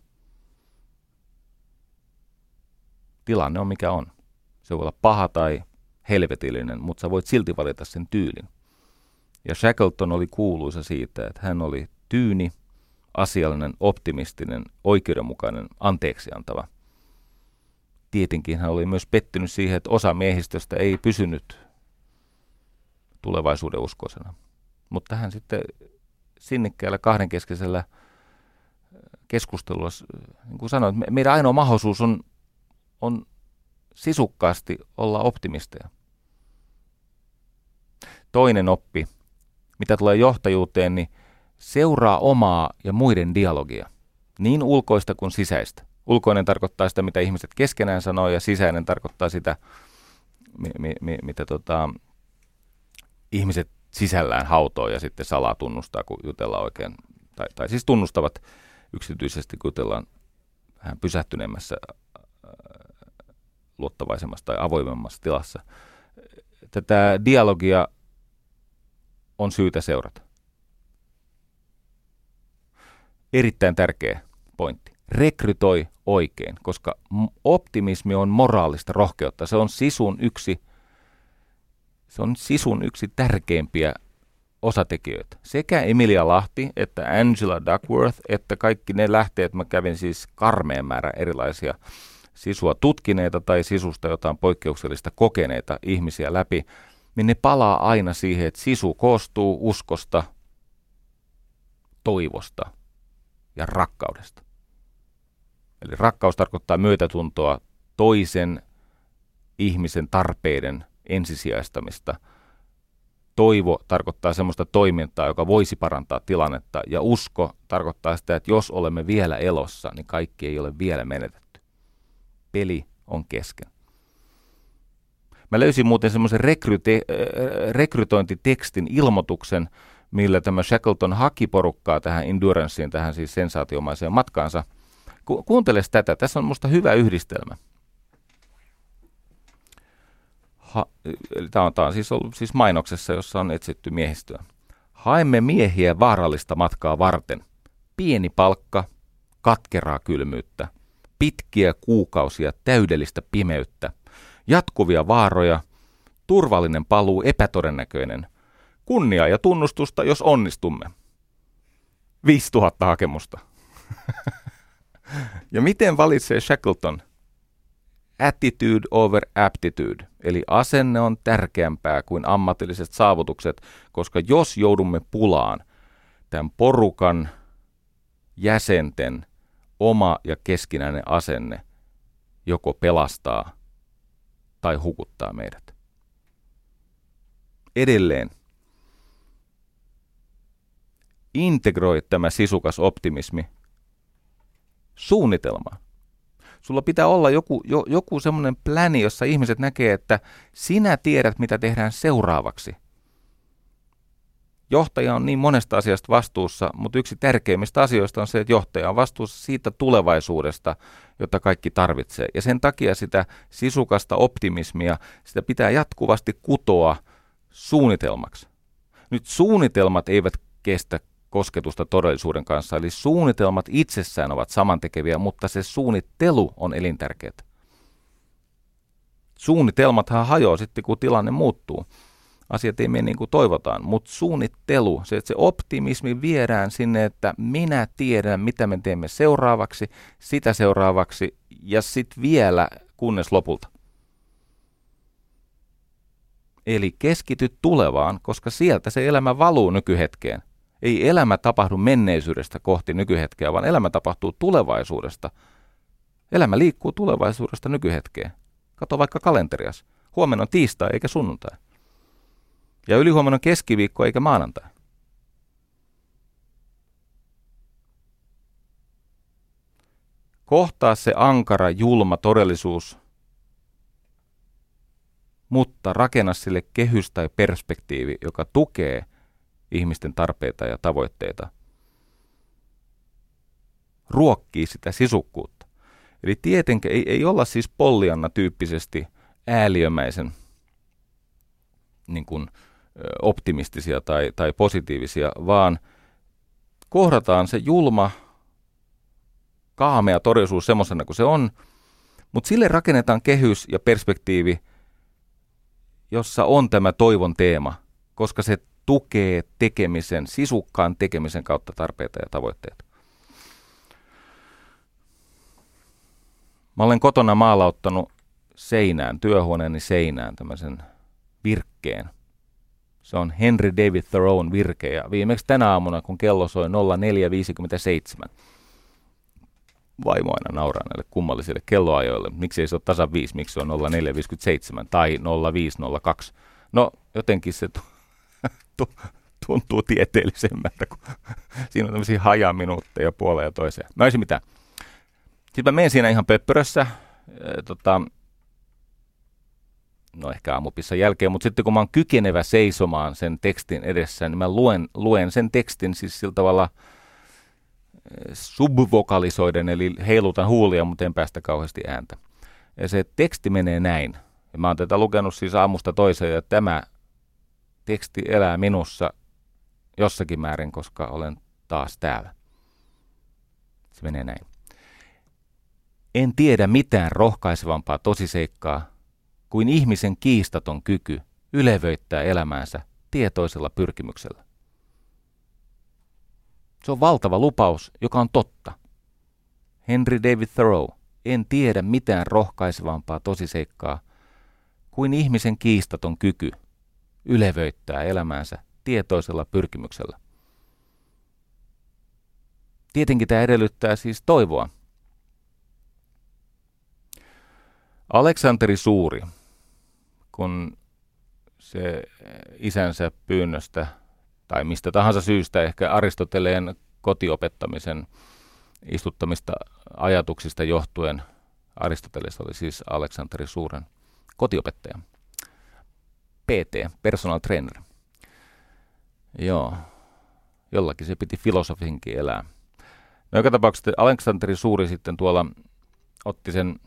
Tilanne on mikä on. Se voi olla paha tai helvetillinen, mutta sä voit silti valita sen tyylin. Ja Shackleton oli kuuluisa siitä, että hän oli tyyni, asiallinen, optimistinen, oikeudenmukainen, anteeksiantava. Tietenkin hän oli myös pettynyt siihen, että osa miehistöstä ei pysynyt tulevaisuuden uskoisena. Mutta hän sitten sinnikkäällä kahdenkeskisellä keskustelulla, niin kuin sanoin, meidän ainoa mahdollisuus on, on sisukkaasti olla optimisteja. Toinen oppi, mitä tulee johtajuuteen, niin seuraa omaa ja muiden dialogia, niin ulkoista kuin sisäistä. Ulkoinen tarkoittaa sitä, mitä ihmiset keskenään sanoo, ja sisäinen tarkoittaa sitä, mi, mi, mi, mitä tota, ihmiset sisällään hautoo ja sitten salaa tunnustaa, kun jutellaan oikein, tai, tai siis tunnustavat yksityisesti, kun jutellaan vähän pysähtyneemmässä, luottavaisemmassa tai avoimemmassa tilassa. Tätä dialogia on syytä seurata. Erittäin tärkeä pointti. Rekrytoi oikein, koska optimismi on moraalista rohkeutta. Se on sisun yksi, se on sisun yksi tärkeimpiä osatekijöitä. Sekä Emilia Lahti että Angela Duckworth että kaikki ne lähteet, mä kävin siis karmeen määrä erilaisia sisua tutkineita tai sisusta jotain poikkeuksellista kokeneita ihmisiä läpi, niin ne palaa aina siihen, että sisu koostuu uskosta, toivosta ja rakkaudesta. Eli rakkaus tarkoittaa myötätuntoa toisen ihmisen tarpeiden ensisijaistamista. Toivo tarkoittaa sellaista toimintaa, joka voisi parantaa tilannetta. Ja usko tarkoittaa sitä, että jos olemme vielä elossa, niin kaikki ei ole vielä menetetty. Peli on kesken. Mä löysin muuten semmoisen rekryte- äh, rekrytointitekstin ilmoituksen, millä tämä Shackleton haki porukkaa tähän Enduranceen, tähän siis sensaatiomaiseen matkaansa. Ku- kuunteles tätä, tässä on musta hyvä yhdistelmä. Ha, tämä on, tämä on siis ollut siis mainoksessa, jossa on etsitty miehistöä. Haemme miehiä vaarallista matkaa varten. Pieni palkka, katkeraa kylmyyttä, pitkiä kuukausia täydellistä pimeyttä – jatkuvia vaaroja, turvallinen paluu epätodennäköinen, kunnia ja tunnustusta, jos onnistumme. 5000 hakemusta. ja miten valitsee Shackleton? Attitude over aptitude, eli asenne on tärkeämpää kuin ammatilliset saavutukset, koska jos joudumme pulaan, tämän porukan jäsenten oma ja keskinäinen asenne joko pelastaa tai hukuttaa meidät. Edelleen integroi tämä sisukas optimismi suunnitelmaan. Sulla pitää olla joku, jo, joku semmoinen pläni, jossa ihmiset näkee, että sinä tiedät, mitä tehdään seuraavaksi – Johtaja on niin monesta asiasta vastuussa, mutta yksi tärkeimmistä asioista on se, että johtaja on vastuussa siitä tulevaisuudesta, jota kaikki tarvitsee. Ja sen takia sitä sisukasta optimismia, sitä pitää jatkuvasti kutoa suunnitelmaksi. Nyt suunnitelmat eivät kestä kosketusta todellisuuden kanssa, eli suunnitelmat itsessään ovat samantekeviä, mutta se suunnittelu on elintärkeää. Suunnitelmathan hajoaa sitten, kun tilanne muuttuu asiat ei mene niin kuin toivotaan, mutta suunnittelu, se, että se optimismi viedään sinne, että minä tiedän, mitä me teemme seuraavaksi, sitä seuraavaksi ja sitten vielä kunnes lopulta. Eli keskity tulevaan, koska sieltä se elämä valuu nykyhetkeen. Ei elämä tapahdu menneisyydestä kohti nykyhetkeä, vaan elämä tapahtuu tulevaisuudesta. Elämä liikkuu tulevaisuudesta nykyhetkeen. Kato vaikka kalenterias. Huomenna on tiistai eikä sunnuntai. Ja ylihuomenna on keskiviikko eikä maanantai. Kohtaa se ankara, julma todellisuus, mutta rakenna sille kehys tai perspektiivi, joka tukee ihmisten tarpeita ja tavoitteita. Ruokkii sitä sisukkuutta. Eli tietenkin ei, ei olla siis pollianna tyyppisesti ääliömäisen niin kuin, optimistisia tai, tai positiivisia, vaan kohdataan se julma, kaamea todellisuus semmoisena kuin se on, mutta sille rakennetaan kehys ja perspektiivi, jossa on tämä toivon teema, koska se tukee tekemisen, sisukkaan tekemisen kautta tarpeita ja tavoitteita. Mä olen kotona maalauttanut seinään, työhuoneeni seinään tämmöisen virkkeen. Se on Henry David Thoreaun virke ja viimeksi tänä aamuna, kun kello soi 04.57, vaimo aina nauraa näille kummallisille kelloajoille. Miksi ei se ole tasan 5, miksi se on 04.57 tai 05.02. No jotenkin se tuntuu tieteellisemmältä, kun siinä on tämmöisiä hajaminuutteja puoleen ja toiseen. Mä olisin mitä. Sitten mä menen siinä ihan pöppörössä, tota, no ehkä aamupissan jälkeen, mutta sitten kun mä oon kykenevä seisomaan sen tekstin edessä, niin mä luen, luen sen tekstin siis sillä tavalla subvokalisoiden, eli heilutan huulia, mutta en päästä kauheasti ääntä. Ja se teksti menee näin. Ja mä oon tätä lukenut siis aamusta toiseen, ja tämä teksti elää minussa jossakin määrin, koska olen taas täällä. Se menee näin. En tiedä mitään rohkaisevampaa tosiseikkaa kuin ihmisen kiistaton kyky ylevöittää elämäänsä tietoisella pyrkimyksellä. Se on valtava lupaus, joka on totta. Henry David Thoreau, en tiedä mitään rohkaisevampaa tosiseikkaa kuin ihmisen kiistaton kyky ylevöittää elämäänsä tietoisella pyrkimyksellä. Tietenkin tämä edellyttää siis toivoa. Aleksanteri Suuri, kun se isänsä pyynnöstä tai mistä tahansa syystä ehkä Aristoteleen kotiopettamisen istuttamista ajatuksista johtuen Aristoteles oli siis Aleksanteri Suuren kotiopettaja. PT, personal trainer. Joo, jollakin se piti filosofinkin elää. No joka tapauksessa Aleksanteri Suuri sitten tuolla otti sen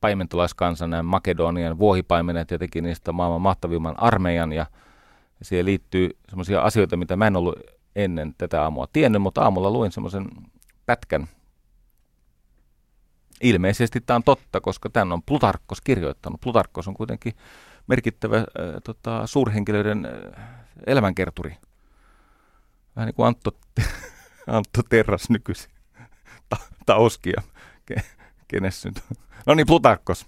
paimentolaiskansan, nämä Makedonian vuohipaimenet ja teki niistä maailman mahtavimman armeijan ja siihen liittyy semmoisia asioita, mitä mä en ollut ennen tätä aamua tiennyt, mutta aamulla luin semmoisen pätkän. Ilmeisesti tämä on totta, koska tämän on Plutarkkos kirjoittanut. Plutarkkos on kuitenkin merkittävä äh, tota, suurhenkilöiden äh, elämänkerturi. Vähän niin kuin Antto, Antto Terras nykyisin. Ta, Tauskia. Ke, kenes nyt? No niin, Plutarkkos.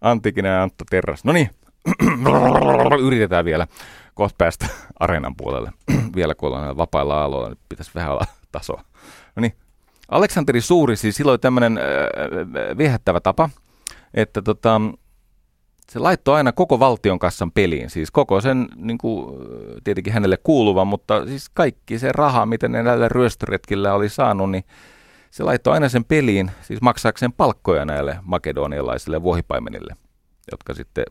Antikinen ja Antto Terras. No niin, yritetään vielä kohta päästä areenan puolelle. vielä kun ollaan vapailla aloilla, niin pitäisi vähän olla tasoa. No niin, Aleksanteri Suuri, siis silloin tämmöinen äh, viehättävä tapa, että tota, se laittoi aina koko valtion kassan peliin, siis koko sen niin kuin, tietenkin hänelle kuuluvan, mutta siis kaikki se raha, miten ne näillä ryöstöretkillä oli saanut, niin se laittoi aina sen peliin, siis maksaakseen palkkoja näille makedonialaisille vuohipaimenille, jotka sitten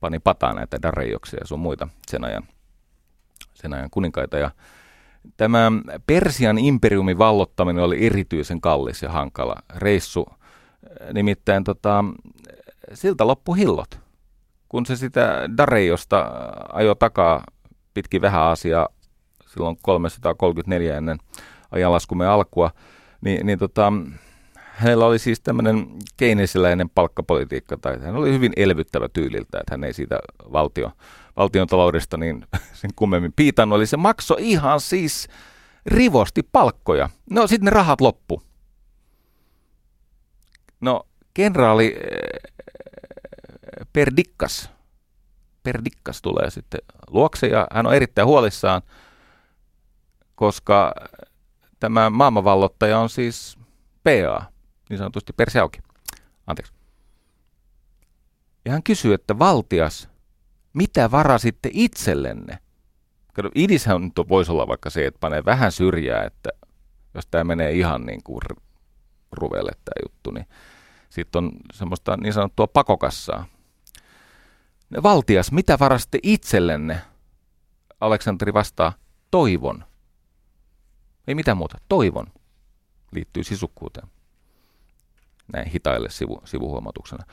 pani pataan näitä darejoksia ja sun muita sen ajan, sen ajan kuninkaita. Ja tämä Persian imperiumin vallottaminen oli erityisen kallis ja hankala reissu. Nimittäin tota, siltä loppu hillot. Kun se sitä Dareiosta ajoi takaa pitkin vähän asiaa silloin 334 ennen ajanlaskumme alkua, niin, niin tota, hänellä oli siis tämmöinen keinesiläinen palkkapolitiikka, tai hän oli hyvin elvyttävä tyyliltä, että hän ei siitä valtio, valtion taloudesta niin sen kummemmin piitannut, eli se maksoi ihan siis rivosti palkkoja. No sitten ne rahat loppu. No kenraali Perdikkas. Perdikkas tulee sitten luokse ja hän on erittäin huolissaan, koska tämä maailmanvallottaja on siis PA, niin sanotusti perseauki. Anteeksi. Ja hän kysyy, että valtias, mitä varasitte itsellenne? Kato, idishän nyt voisi olla vaikka se, että panee vähän syrjää, että jos tämä menee ihan niin kuin ruvelle tämä juttu, niin sitten on semmoista niin sanottua pakokassaa. Valtias, mitä varaste itsellenne? Aleksanteri vastaa, toivon. Ei mitään muuta, toivon. Liittyy sisukkuuteen. Näin hitaille sivu, sivuhuomautuksena.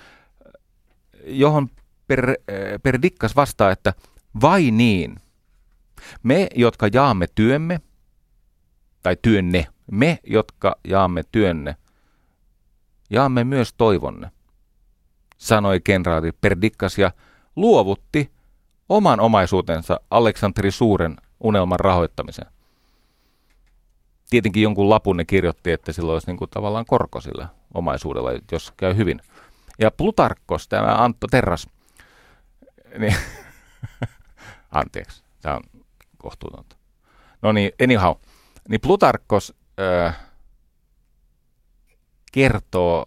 Johon per, per Dikkas vastaa, että vai niin. Me, jotka jaamme työmme tai työnne, me, jotka jaamme työnne, jaamme myös toivonne, sanoi kenraali Perdikkas ja luovutti oman omaisuutensa Aleksanteri Suuren unelman rahoittamisen. Tietenkin jonkun lapun ne kirjoitti, että sillä olisi niin kuin tavallaan korko sillä omaisuudella, jos käy hyvin. Ja Plutarkkos, tämä Antto Terras, niin, anteeksi, tämä on kohtuutonta. No niin, anyhow, niin Plutarkkos äh, kertoo,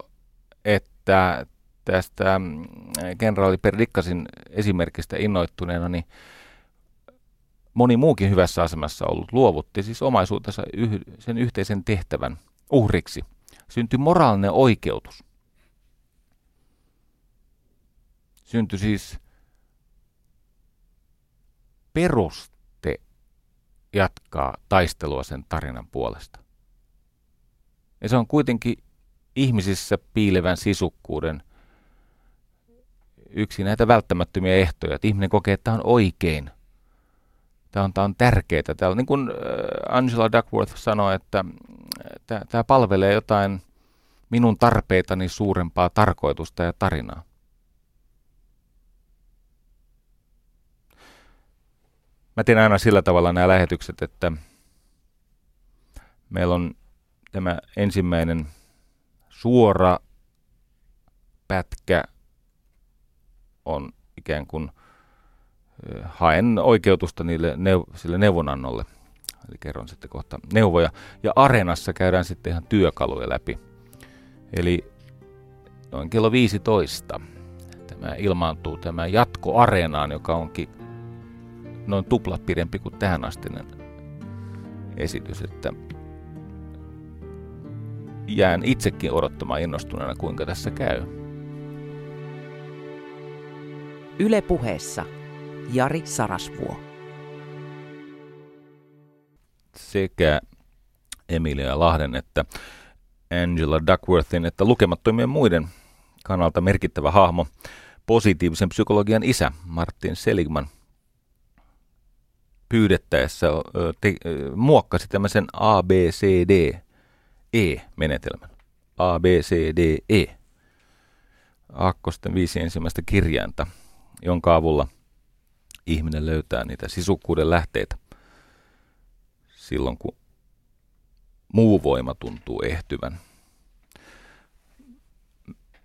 että tästä mm, kenraali Perdikkasin esimerkistä innoittuneena, niin moni muukin hyvässä asemassa ollut luovutti siis omaisuutensa yh, sen yhteisen tehtävän uhriksi. Syntyi moraalinen oikeutus. Syntyi siis peruste jatkaa taistelua sen tarinan puolesta. Ja se on kuitenkin ihmisissä piilevän sisukkuuden yksi näitä välttämättömiä ehtoja, että ihminen kokee, että tämä on oikein. Tämä on, tämä on tärkeää. Tämä on, niin kuin äh, Angela Duckworth sanoi, että tämä, tämä palvelee jotain minun tarpeitani suurempaa tarkoitusta ja tarinaa. Mä teen aina sillä tavalla nämä lähetykset, että meillä on tämä ensimmäinen suora pätkä on ikään kuin haen oikeutusta niille neuv- sille neuvonannolle. Eli kerron sitten kohta neuvoja. Ja areenassa käydään sitten ihan työkaluja läpi. Eli noin kello 15 tämä ilmaantuu tämä jatko areenaan, joka onkin noin tuplat pidempi kuin tähän astinen esitys, että jään itsekin odottamaan innostuneena, kuinka tässä käy. Yle puheessa Jari Sarasvuo. Sekä Emilia Lahden että Angela Duckworthin että lukemattomien muiden kannalta merkittävä hahmo, positiivisen psykologian isä Martin Seligman pyydettäessä te, muokkasi tämmöisen ABCD-E-menetelmän. ABCDE. Aakkosten viisi ensimmäistä kirjainta – jonka avulla ihminen löytää niitä sisukkuuden lähteitä silloin, kun muu voima tuntuu ehtyvän.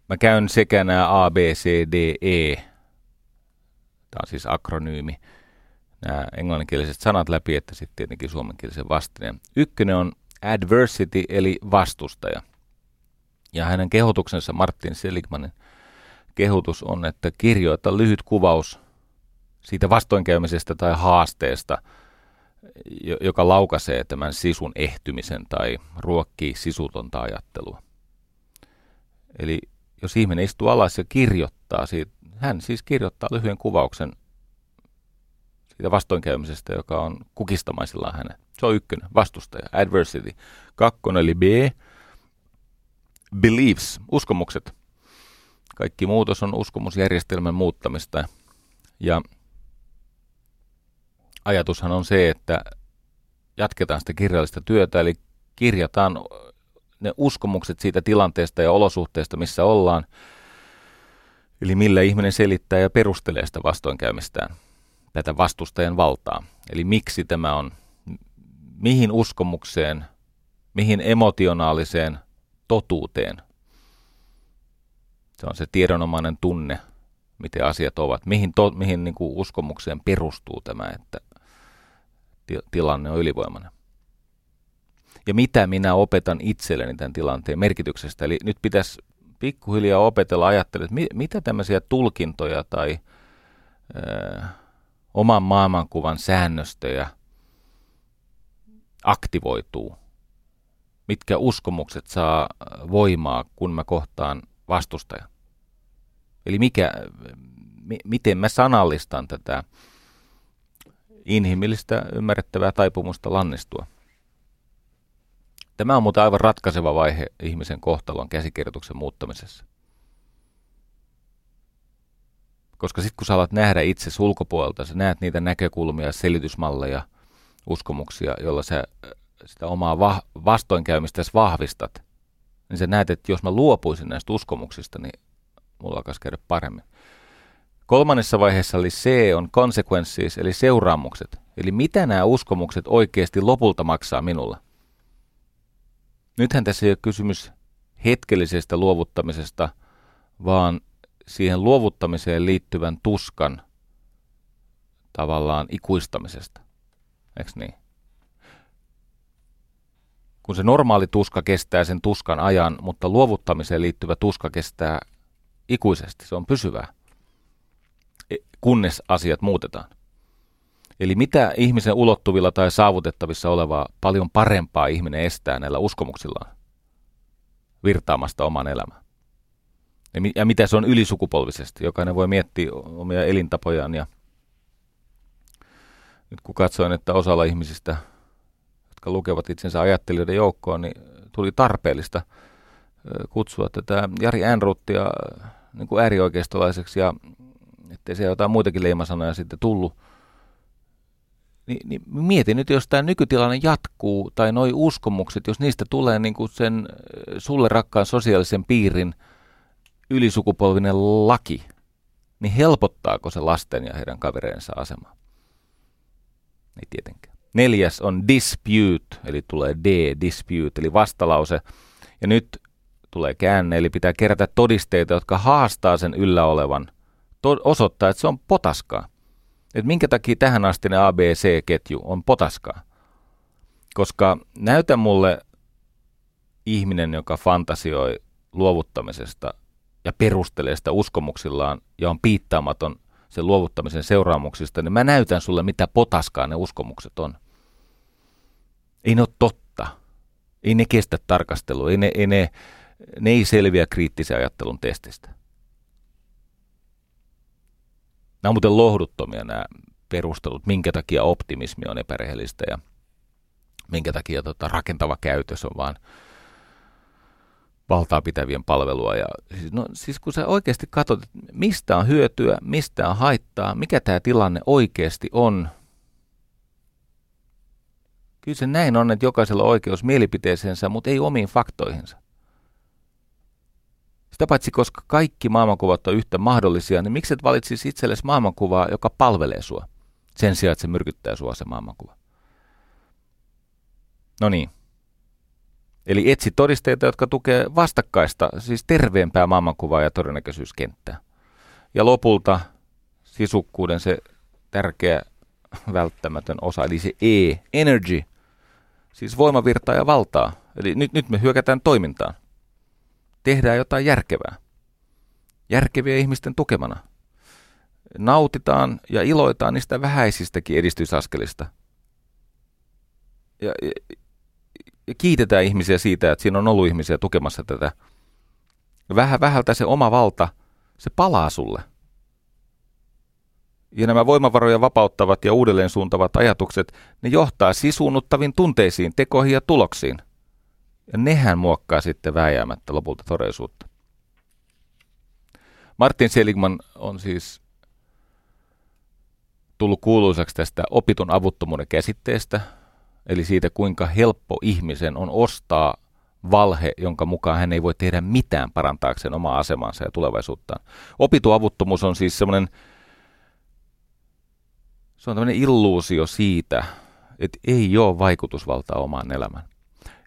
Mä käyn sekä nämä A, B, C, D, E, tämä on siis akronyymi, nämä englanninkieliset sanat läpi, että sitten tietenkin suomenkielisen vastineen. Ykkönen on adversity, eli vastustaja. Ja hänen kehotuksensa Martin Seligmanin – kehotus on, että kirjoita lyhyt kuvaus siitä vastoinkäymisestä tai haasteesta, joka laukaisee tämän sisun ehtymisen tai ruokkii sisutonta ajattelua. Eli jos ihminen istuu alas ja kirjoittaa, siitä, hän siis kirjoittaa lyhyen kuvauksen siitä vastoinkäymisestä, joka on kukistamaisillaan hänen. Se on ykkönen, vastustaja, adversity. Kakkonen eli B, beliefs, uskomukset. Kaikki muutos on uskomusjärjestelmän muuttamista. Ja ajatushan on se, että jatketaan sitä kirjallista työtä, eli kirjataan ne uskomukset siitä tilanteesta ja olosuhteesta, missä ollaan, eli millä ihminen selittää ja perustelee sitä vastoinkäymistään, tätä vastustajan valtaa. Eli miksi tämä on, mihin uskomukseen, mihin emotionaaliseen totuuteen se on se tiedonomainen tunne, miten asiat ovat, mihin, to, mihin niin kuin uskomukseen perustuu tämä, että ti, tilanne on ylivoimainen. Ja mitä minä opetan itselleni tämän tilanteen merkityksestä. Eli nyt pitäisi pikkuhiljaa opetella ajattelemaan, että mi, mitä tämmöisiä tulkintoja tai ö, oman maailmankuvan säännöstöjä aktivoituu. Mitkä uskomukset saa voimaa, kun mä kohtaan vastustaja. Eli mikä, mi, miten mä sanallistan tätä inhimillistä ymmärrettävää taipumusta lannistua. Tämä on muuten aivan ratkaiseva vaihe ihmisen kohtalon käsikirjoituksen muuttamisessa. Koska sitten kun sä alat nähdä itse ulkopuolelta, sä näet niitä näkökulmia, selitysmalleja, uskomuksia, joilla sä sitä omaa va- vastoinkäymistä vahvistat, niin sä näet, että jos mä luopuisin näistä uskomuksista, niin mulla alkaisi käydä paremmin. Kolmannessa vaiheessa oli C on consequences, eli seuraamukset. Eli mitä nämä uskomukset oikeasti lopulta maksaa minulla. Nythän tässä ei ole kysymys hetkellisestä luovuttamisesta, vaan siihen luovuttamiseen liittyvän tuskan tavallaan ikuistamisesta. Eikö niin? Kun se normaali tuska kestää sen tuskan ajan, mutta luovuttamiseen liittyvä tuska kestää ikuisesti. Se on pysyvää, e, kunnes asiat muutetaan. Eli mitä ihmisen ulottuvilla tai saavutettavissa olevaa paljon parempaa ihminen estää näillä uskomuksillaan virtaamasta oman elämään? Ja mitä se on ylisukupolvisesti? Jokainen voi miettiä omia elintapojaan ja nyt kun katsoin, että osalla ihmisistä, jotka lukevat itsensä ajattelijoiden joukkoon, niin tuli tarpeellista kutsua tätä Jari Enruttia niin kuin äärioikeistolaiseksi ja ettei se jotain muitakin leimasanoja sitten tullut. Ni, niin mietin nyt, jos tämä nykytilanne jatkuu, tai noi uskomukset, jos niistä tulee niin kuin sen sulle rakkaan sosiaalisen piirin ylisukupolvinen laki, niin helpottaako se lasten ja heidän kavereensa asemaa? Ei tietenkään. Neljäs on dispute, eli tulee D, dispute, eli vastalause. Ja nyt tulee käänne, eli pitää kerätä todisteita, jotka haastaa sen yllä olevan, to- osoittaa, että se on potaskaa. Että minkä takia tähän asti ne ABC-ketju on potaskaa. Koska näytä mulle ihminen, joka fantasioi luovuttamisesta ja perustelee sitä uskomuksillaan ja on piittaamaton sen luovuttamisen seuraamuksista, niin mä näytän sulle, mitä potaskaa ne uskomukset on. Ei ne ole totta. Ei ne kestä tarkastelua. Ei ne, ei ne, ne ei selviä kriittisen ajattelun testistä. Nämä on muuten lohduttomia nämä perustelut, minkä takia optimismi on epärehellistä ja minkä takia tota, rakentava käytös on vaan valtaa pitävien palvelua. Ja, siis, no, siis kun sä oikeasti katsot, mistä on hyötyä, mistä on haittaa, mikä tämä tilanne oikeasti on, kyllä se näin on, että jokaisella on oikeus mielipiteeseensä, mutta ei omiin faktoihinsa. Sitä paitsi, koska kaikki maailmankuvat on yhtä mahdollisia, niin miksi et valitsisi itsellesi maailmankuvaa, joka palvelee sua, sen sijaan, että se myrkyttää sua se maailmankuva. No niin, Eli etsi todisteita, jotka tukee vastakkaista, siis terveempää maailmankuvaa ja todennäköisyyskenttää. Ja lopulta sisukkuuden se tärkeä välttämätön osa, eli se E, energy, siis voimavirtaa ja valtaa. Eli nyt, nyt me hyökätään toimintaan. Tehdään jotain järkevää. Järkeviä ihmisten tukemana. Nautitaan ja iloitaan niistä vähäisistäkin edistysaskelista. Ja, kiitetään ihmisiä siitä, että siinä on ollut ihmisiä tukemassa tätä. Vähän vähältä se oma valta, se palaa sulle. Ja nämä voimavaroja vapauttavat ja uudelleen suuntavat ajatukset, ne johtaa sisuunnuttaviin tunteisiin, tekoihin ja tuloksiin. Ja nehän muokkaa sitten vääjäämättä lopulta todellisuutta. Martin Seligman on siis tullut kuuluisaksi tästä opitun avuttomuuden käsitteestä, eli siitä kuinka helppo ihmisen on ostaa valhe, jonka mukaan hän ei voi tehdä mitään parantaakseen omaa asemansa ja tulevaisuuttaan. Opitu avuttomuus on siis semmoinen, se on tämmöinen illuusio siitä, että ei ole vaikutusvaltaa omaan elämään.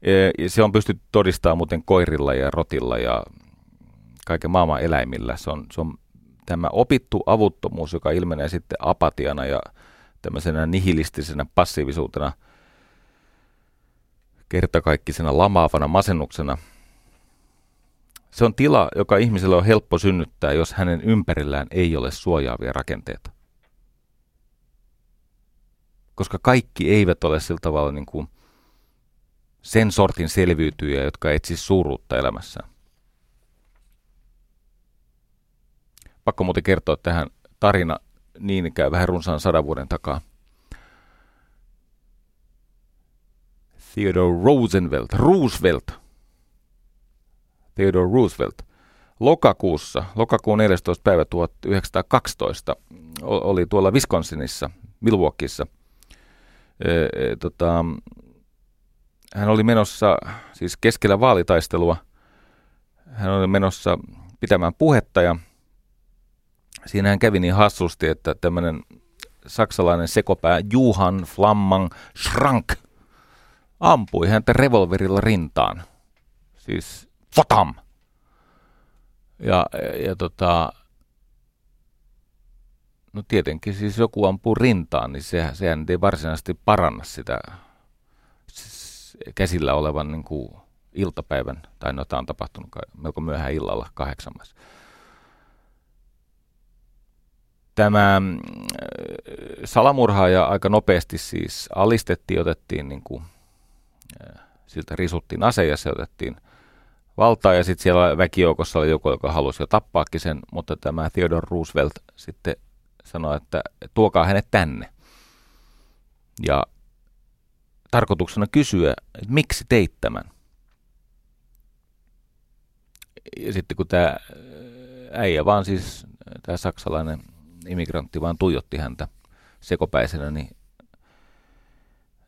E, se on pystytty todistamaan muuten koirilla ja rotilla ja kaiken maailman eläimillä. Se on, se on tämä opittu avuttomuus, joka ilmenee sitten apatiana ja tämmöisenä nihilistisenä passiivisuutena – kertakaikkisena lamaavana masennuksena. Se on tila, joka ihmiselle on helppo synnyttää, jos hänen ympärillään ei ole suojaavia rakenteita. Koska kaikki eivät ole sillä tavalla niin kuin sen sortin selviytyjä, jotka etsisivät suuruutta elämässään. Pakko muuten kertoa tähän tarina niin ikään vähän runsaan sadan vuoden takaa. Theodore Roosevelt, Roosevelt, Theodore Roosevelt, lokakuussa, lokakuun 14. päivä 1912 oli tuolla Wisconsinissa, Milwaukeeissa, e, tota, hän oli menossa, siis keskellä vaalitaistelua, hän oli menossa pitämään puhetta ja siinä hän kävi niin hassusti, että tämmöinen saksalainen sekopää Johan Flamman Schrank ampui häntä revolverilla rintaan. Siis fotam! Ja, ja, ja tota, no tietenkin siis joku ampuu rintaan, niin sehän, sehän ei varsinaisesti paranna sitä siis käsillä olevan niin kuin iltapäivän, tai no tämä on tapahtunut melko myöhään illalla kahdeksammas. Tämä äh, salamurhaaja aika nopeasti siis alistettiin, otettiin niin kuin, siltä risuttiin ase ja se otettiin valtaa ja sitten siellä väkijoukossa oli joku, joka halusi jo tappaakin sen, mutta tämä Theodore Roosevelt sitten sanoi, että tuokaa hänet tänne. Ja tarkoituksena kysyä, että miksi teit tämän? Ja sitten kun tämä äijä vaan siis, tämä saksalainen immigrantti vaan tuijotti häntä sekopäisenä, niin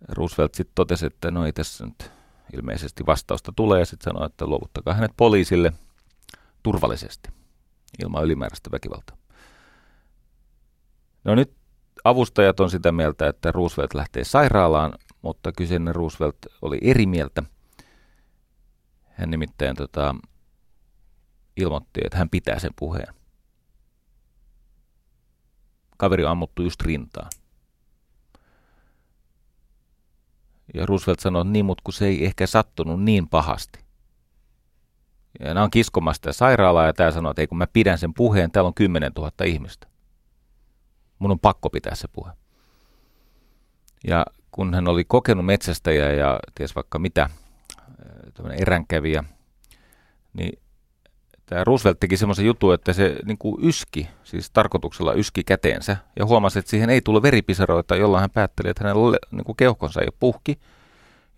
Roosevelt sitten totesi, että no ei tässä nyt ilmeisesti vastausta tulee ja sitten sanoi, että luovuttakaa hänet poliisille turvallisesti ilman ylimääräistä väkivaltaa. No nyt avustajat on sitä mieltä, että Roosevelt lähtee sairaalaan, mutta kyseinen Roosevelt oli eri mieltä. Hän nimittäin tota, ilmoitti, että hän pitää sen puheen. Kaveri on ammuttu just rintaan. Ja Roosevelt sanoi, että niin, mutta kun se ei ehkä sattunut niin pahasti. Ja nämä on kiskomassa sitä sairaalaa ja tämä sanoi, että ei kun mä pidän sen puheen, täällä on 10 000 ihmistä. Mun on pakko pitää se puhe. Ja kun hän oli kokenut metsästäjä ja ties vaikka mitä, tämmöinen eränkävijä, niin tämä Roosevelt teki semmoisen jutun, että se niin kuin yski, siis tarkoituksella yski käteensä, ja huomasi, että siihen ei tule veripisaroita, jolloin hän päätteli, että hänen niin kuin keuhkonsa ei ole puhki.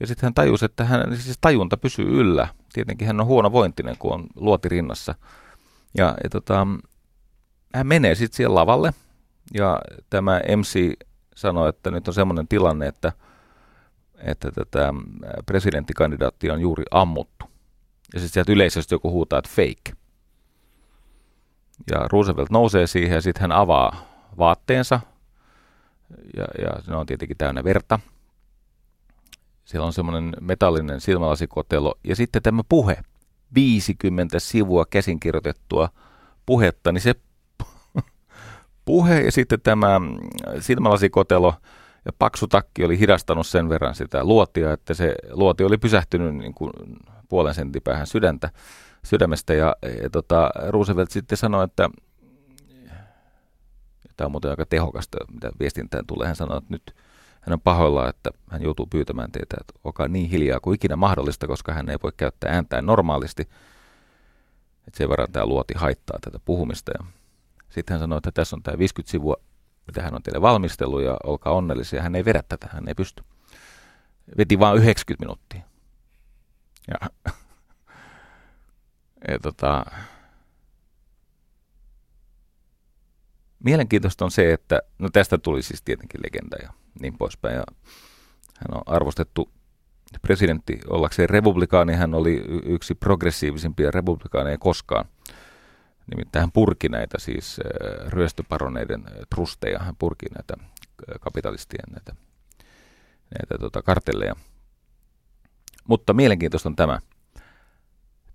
Ja sitten hän tajusi, että hän, siis tajunta pysyy yllä. Tietenkin hän on huono vointinen, kun on luoti rinnassa. Ja, ja tota, hän menee sitten siellä lavalle, ja tämä MC sanoi, että nyt on semmoinen tilanne, että, että tätä presidenttikandidaattia on juuri ammuttu. Ja sitten sieltä yleisesti joku huutaa, että fake. Ja Roosevelt nousee siihen ja sitten hän avaa vaatteensa. Ja, ja ne on tietenkin täynnä verta. Siellä on semmoinen metallinen silmälasikotelo. Ja sitten tämä puhe. 50 sivua käsinkirjoitettua puhetta, niin se puhe ja sitten tämä silmälasikotelo ja paksu takki oli hidastanut sen verran sitä luotia, että se luoti oli pysähtynyt niin kuin puolen sentin päähän sydäntä, sydämestä. Ja, ja tota, Roosevelt sitten sanoi, että tämä on muuten aika tehokasta, mitä viestintään tulee. Hän sanoi, että nyt hän on pahoillaan, että hän joutuu pyytämään teitä, että olkaa niin hiljaa kuin ikinä mahdollista, koska hän ei voi käyttää ääntään normaalisti. Että sen verran tämä luoti haittaa tätä puhumista. Ja sitten hän sanoi, että tässä on tämä 50 sivua, mitä hän on teille valmistellut ja olkaa onnellisia. Hän ei vedä tätä, hän ei pysty. Veti vain 90 minuuttia. Ja, ja tota, mielenkiintoista on se, että no tästä tuli siis tietenkin legenda ja niin poispäin. Ja hän on arvostettu presidentti ollakseen republikaani. Hän oli yksi progressiivisimpia republikaaneja koskaan. Nimittäin hän purki näitä siis ryöstöparoneiden trusteja, hän purki näitä kapitalistien näitä, näitä tota, kartelleja. Mutta mielenkiintoista on tämä.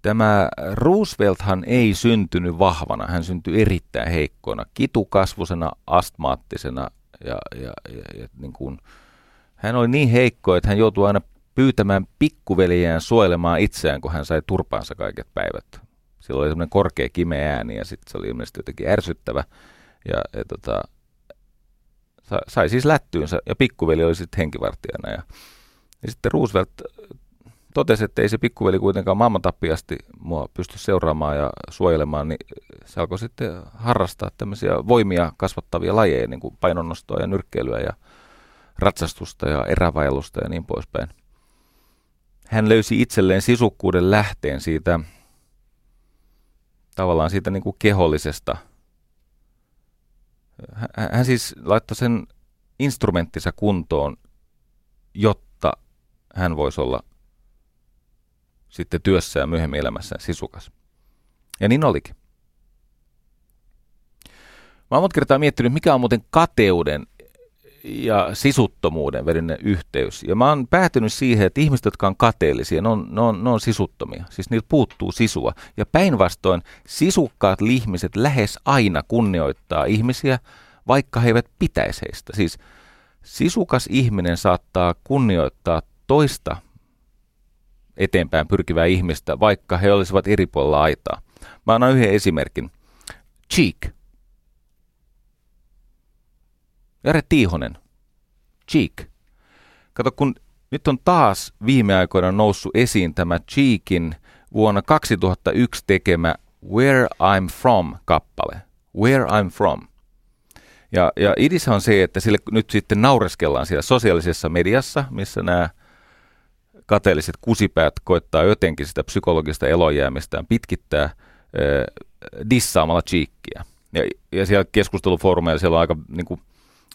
Tämä Roosevelthan ei syntynyt vahvana, hän syntyi erittäin heikkona, kitukasvusena, astmaattisena ja, ja, ja, ja niin kuin, hän oli niin heikko, että hän joutui aina pyytämään pikkuveliään suojelemaan itseään, kun hän sai turpaansa kaiket päivät. Sillä oli semmoinen korkea kimeä ääni ja sitten se oli ilmeisesti jotenkin ärsyttävä. Ja, ja tota, sai siis lättyynsä ja pikkuveli oli sitten henkivartijana. Ja, ja sitten Roosevelt totesi, että ei se pikkuveli kuitenkaan maailmantappiasti mua pysty seuraamaan ja suojelemaan, niin se alkoi sitten harrastaa tämmöisiä voimia kasvattavia lajeja, niin kuin painonnostoa ja nyrkkeilyä ja ratsastusta ja erävailusta ja niin poispäin. Hän löysi itselleen sisukkuuden lähteen siitä tavallaan siitä niin kuin kehollisesta. Hän, siis laittoi sen instrumenttinsa kuntoon, jotta hän voisi olla sitten työssä ja myöhemmin elämässään sisukas. Ja niin olikin. Mä oon monta kertaa miettinyt, mikä on muuten kateuden ja sisuttomuuden välinen yhteys. Ja mä oon päätynyt siihen, että ihmiset, jotka on kateellisia, ne on, ne on, ne on sisuttomia. Siis niiltä puuttuu sisua. Ja päinvastoin sisukkaat ihmiset lähes aina kunnioittaa ihmisiä, vaikka he eivät pitäisi heistä. Siis sisukas ihminen saattaa kunnioittaa toista eteenpäin pyrkivää ihmistä, vaikka he olisivat eri puolilla aitaa. Mä annan yhden esimerkin. Cheek. Jare Tiihonen. Cheek. Kato, kun nyt on taas viime aikoina noussut esiin tämä Cheekin vuonna 2001 tekemä Where I'm From kappale. Where I'm From. Ja, ja idis on se, että sille nyt sitten naureskellaan siellä sosiaalisessa mediassa, missä nämä kateelliset kusipäät koittaa jotenkin sitä psykologista elojäämistään pitkittää äh, dissaamalla chiikkiä. Ja, ja siellä keskustelufoorumeilla siellä on aika niin kuin,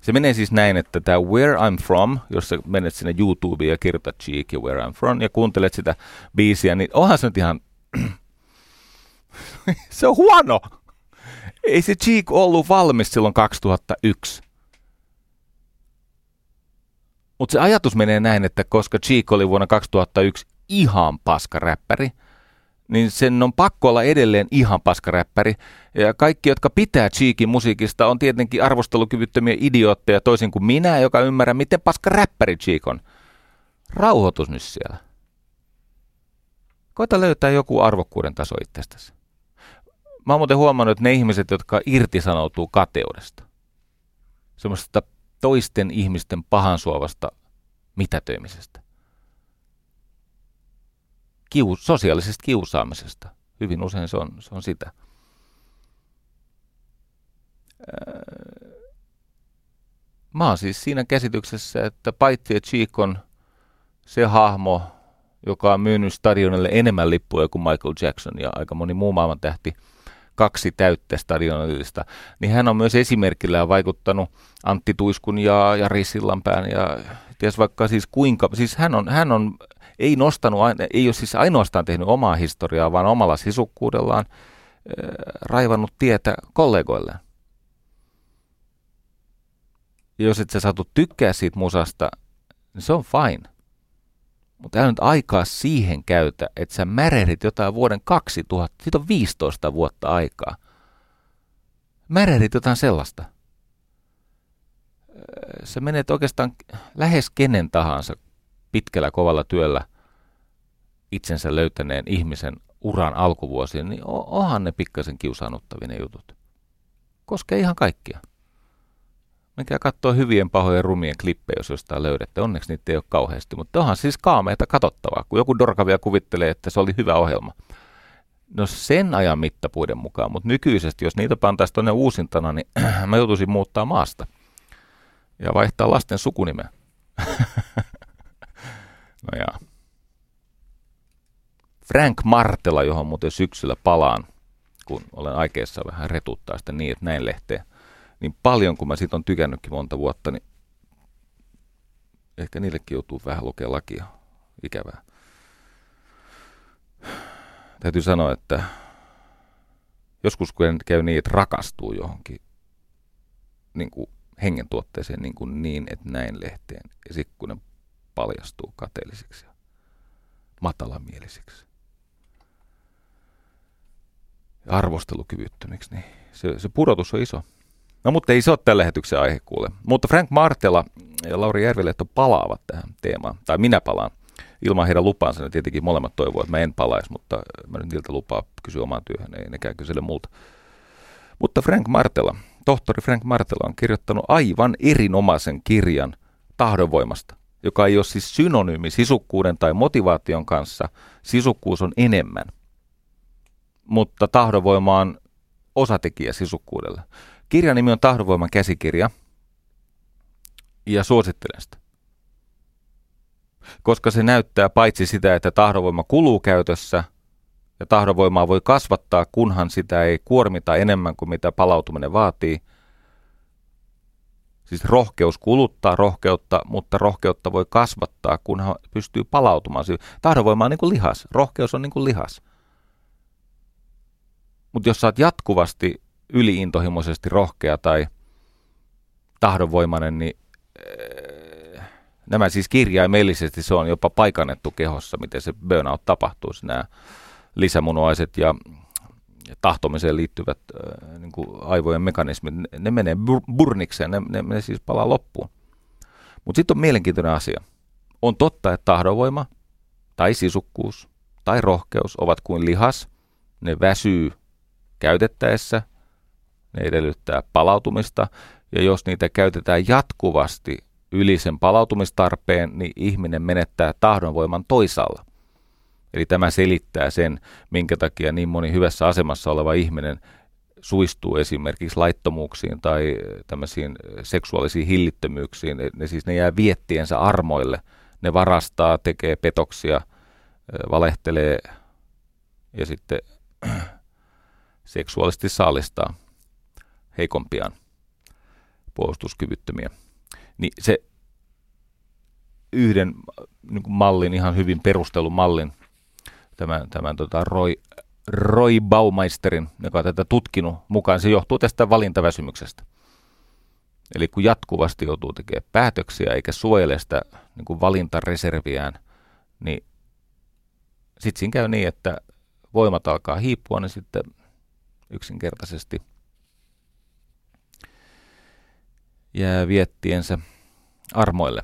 se menee siis näin, että tämä Where I'm From, jos sä menet sinne YouTubeen ja kirjoitat Cheek Where I'm From ja kuuntelet sitä biisiä, niin onhan se nyt ihan... se on huono! Ei se Cheek ollut valmis silloin 2001. Mutta se ajatus menee näin, että koska Cheek oli vuonna 2001 ihan paska räppäri, niin sen on pakko olla edelleen ihan paskaräppäri. Ja kaikki, jotka pitää Cheekin musiikista, on tietenkin arvostelukyvyttömiä idiootteja toisin kuin minä, joka ymmärrä, miten paska räppäri Cheek on. Rauhoitus nyt siellä. Koita löytää joku arvokkuuden taso itsestäsi. Mä oon muuten huomannut, että ne ihmiset, jotka irtisanoutuu kateudesta, semmoista toisten ihmisten pahansuovasta mitätöimisestä, kiu, sosiaalisesta kiusaamisesta. Hyvin usein se on, se on sitä. Mä oon siis siinä käsityksessä, että paitsi että Cheek on se hahmo, joka on myynyt stadionille enemmän lippuja kuin Michael Jackson ja aika moni muu maailman tähti, kaksi täyttä stadionillista, niin hän on myös esimerkillä vaikuttanut Antti Tuiskun ja Jari Sillanpään ja ties vaikka siis kuinka, siis hän on, hän on ei nostanut, ei ole siis ainoastaan tehnyt omaa historiaa, vaan omalla sisukkuudellaan raivannut tietä kollegoilleen. Ja jos et sä saatu tykkää siitä musasta, niin se on fine. Mutta älä nyt aikaa siihen käytä, että sä märehdit jotain vuoden 2000, siitä on 15 vuotta aikaa. Märehdit jotain sellaista. Sä menet oikeastaan lähes kenen tahansa pitkällä kovalla työllä itsensä löytäneen ihmisen uran alkuvuosien, niin onhan ne pikkasen kiusaannuttavia ne jutut. Koskee ihan kaikkia. Menkää katsoa hyvien pahojen rumien klippejä, jos jostain löydätte. Onneksi niitä ei ole kauheasti, mutta onhan siis kaameita katsottavaa, kun joku dorkavia kuvittelee, että se oli hyvä ohjelma. No sen ajan mittapuiden mukaan, mutta nykyisesti, jos niitä pantaisi tuonne uusintana, niin mä joutuisin muuttaa maasta ja vaihtaa lasten sukunimeä. no jaa. Frank Martela, johon muuten syksyllä palaan, kun olen aikeessa vähän retuttaa sitä niin, että näin lehteen, niin paljon kun mä siitä on tykännytkin monta vuotta, niin ehkä niillekin joutuu vähän lukea lakia. Ikävää. Täytyy sanoa, että joskus kun käy niin, että rakastuu johonkin niin kuin hengen tuotteeseen niin, kuin niin, että näin lehteen, ja sitten kun ne paljastuu kateellisiksi ja matalamielisiksi, arvostelukyvyttömiksi, niin se, se pudotus on iso. No mutta ei se ole tällä lähetyksen aihe kuule. Mutta Frank Martela ja Lauri Järvilehto palaavat tähän teemaan, tai minä palaan. Ilman heidän lupaansa ne tietenkin molemmat toivovat, että mä en palaisi, mutta mä nyt niiltä lupaa kysyä omaan työhön, ei nekään kysele multa. Mutta Frank Martela, tohtori Frank Martela on kirjoittanut aivan erinomaisen kirjan tahdonvoimasta, joka ei ole siis synonyymi sisukkuuden tai motivaation kanssa. Sisukkuus on enemmän – mutta tahdonvoima on osatekijä sisukkuudelle. Kirjan nimi on Tahdonvoiman käsikirja ja suosittelen sitä. Koska se näyttää paitsi sitä, että tahdonvoima kuluu käytössä ja tahdonvoimaa voi kasvattaa, kunhan sitä ei kuormita enemmän kuin mitä palautuminen vaatii. Siis rohkeus kuluttaa rohkeutta, mutta rohkeutta voi kasvattaa, kunhan pystyy palautumaan. Tahdonvoima on niin kuin lihas, rohkeus on niin kuin lihas. Mutta jos sä oot jatkuvasti yliintohimoisesti rohkea tai tahdonvoimainen, niin äh, nämä siis kirjaimellisesti se on jopa paikannettu kehossa, miten se burnout tapahtuu. Nämä lisämunuaiset ja tahtomiseen liittyvät äh, niin kuin aivojen mekanismit, ne, ne menee bur- burnikseen, ne, ne, ne siis palaa loppuun. Mutta sitten on mielenkiintoinen asia. On totta, että tahdonvoima tai sisukkuus tai rohkeus ovat kuin lihas. Ne väsyy käytettäessä, ne edellyttää palautumista, ja jos niitä käytetään jatkuvasti yli sen palautumistarpeen, niin ihminen menettää tahdonvoiman toisaalla. Eli tämä selittää sen, minkä takia niin moni hyvässä asemassa oleva ihminen suistuu esimerkiksi laittomuuksiin tai tämmöisiin seksuaalisiin hillittömyyksiin. Ne, siis ne jää viettiensä armoille. Ne varastaa, tekee petoksia, valehtelee ja sitten seksuaalisesti saalistaa heikompiaan puolustuskyvyttömiä. Niin se yhden niin mallin, ihan hyvin perustelun mallin, tämän, tämän tota Roy, Roy Baumeisterin, joka on tätä tutkinut mukaan, se johtuu tästä valintaväsymyksestä. Eli kun jatkuvasti joutuu tekemään päätöksiä eikä suojele sitä niin kuin valintareserviään, niin sitten siinä käy niin, että voimat alkaa hiipua, niin sitten yksinkertaisesti jää viettiensä armoille.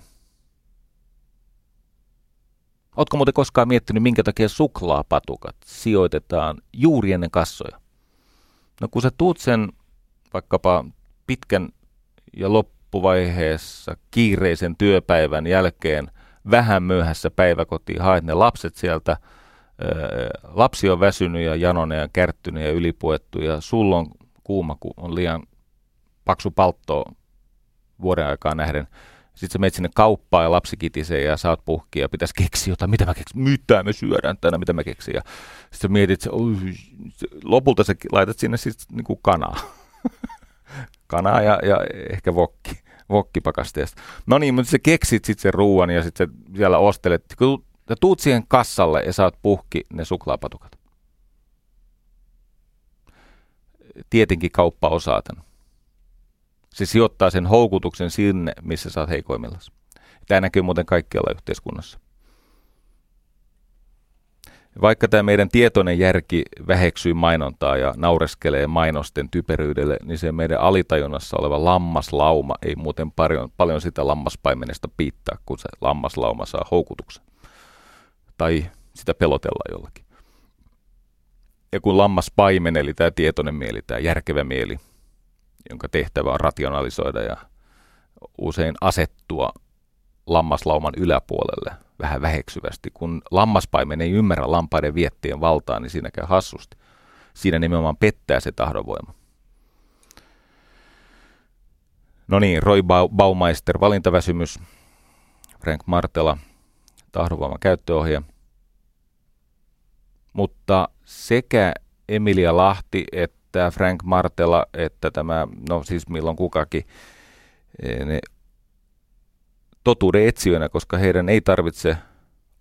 Oletko muuten koskaan miettinyt, minkä takia suklaapatukat sijoitetaan juuri ennen kassoja? No kun sä tuut sen vaikkapa pitkän ja loppuvaiheessa kiireisen työpäivän jälkeen vähän myöhässä päiväkotiin, haet ne lapset sieltä, lapsi on väsynyt ja janonen ja kärttynyt ja ylipuettu ja sulla on kuuma, kun on liian paksu paltto vuoden aikaa nähden. Sitten sä menet sinne kauppaan ja lapsi kitisee ja saat puhkia ja pitäisi keksiä jotain, mitä mä keksin, mitä me syödään tänään, mitä mä keksin. Ja sitten sä mietit, että lopulta sä laitat sinne sitten niinku kanaa. kanaa ja, ja ehkä vokki, vokkipakasteesta. No niin, mutta sä keksit sitten sen ruoan ja sitten siellä ostelet. Kun sä tuut siihen kassalle ja saat puhki ne suklaapatukat. Tietenkin kauppa osaa tämän. Se sijoittaa sen houkutuksen sinne, missä sä oot heikoimmillaan. Tämä näkyy muuten kaikkialla yhteiskunnassa. Vaikka tämä meidän tietoinen järki väheksyy mainontaa ja naureskelee mainosten typeryydelle, niin se meidän alitajunnassa oleva lammaslauma ei muuten paljon, paljon sitä lammaspaimenesta piittaa, kun se lammaslauma saa houkutuksen. Tai sitä pelotellaan jollakin. Ja kun lammaspaimen, eli tämä tietoinen mieli, tämä järkevä mieli, jonka tehtävä on rationalisoida ja usein asettua lammaslauman yläpuolelle vähän väheksyvästi. Kun lammaspaimen ei ymmärrä lampaiden viettien valtaa, niin siinä käy hassusti. Siinä nimenomaan pettää se tahdonvoima. No niin, Roy Baumeister, valintaväsymys, Frank Martela, tahdonvoiman käyttöohje. Mutta sekä Emilia Lahti että tämä Frank Martela, että tämä, no siis milloin kukakin, e, ne totuuden etsijöinä, koska heidän ei tarvitse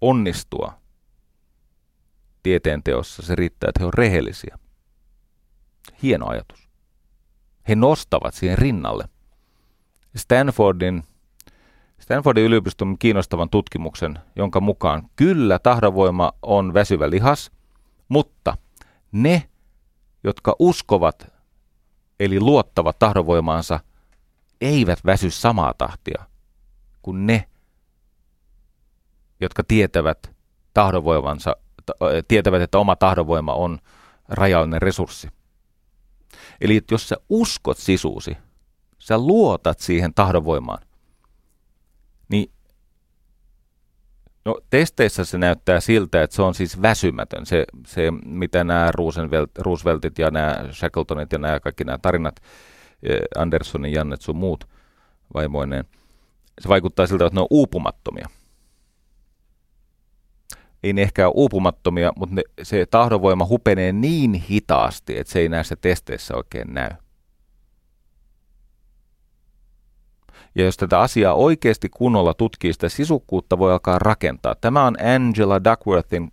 onnistua tieteen teossa. Se riittää, että he ovat rehellisiä. Hieno ajatus. He nostavat siihen rinnalle. Stanfordin, Stanfordin yliopiston kiinnostavan tutkimuksen, jonka mukaan kyllä tahdonvoima on väsyvä lihas, mutta ne jotka uskovat, eli luottavat tahdonvoimaansa, eivät väsy samaa tahtia kuin ne, jotka tietävät tahdonvoimansa, tietävät, että oma tahdonvoima on rajallinen resurssi. Eli jos sä uskot sisuusi, sä luotat siihen tahdonvoimaan, niin No testeissä se näyttää siltä, että se on siis väsymätön. Se, se mitä nämä Rooseveltit ja nämä Shackletonit ja nämä kaikki nämä tarinat, eh, Andersonin, Jannet sun muut vaimoineen, se vaikuttaa siltä, että ne on uupumattomia. Ei ne ehkä ole uupumattomia, mutta ne, se tahdonvoima hupenee niin hitaasti, että se ei näissä testeissä oikein näy. Ja jos tätä asiaa oikeasti kunnolla tutkii, sitä sisukkuutta voi alkaa rakentaa. Tämä on Angela Duckworthin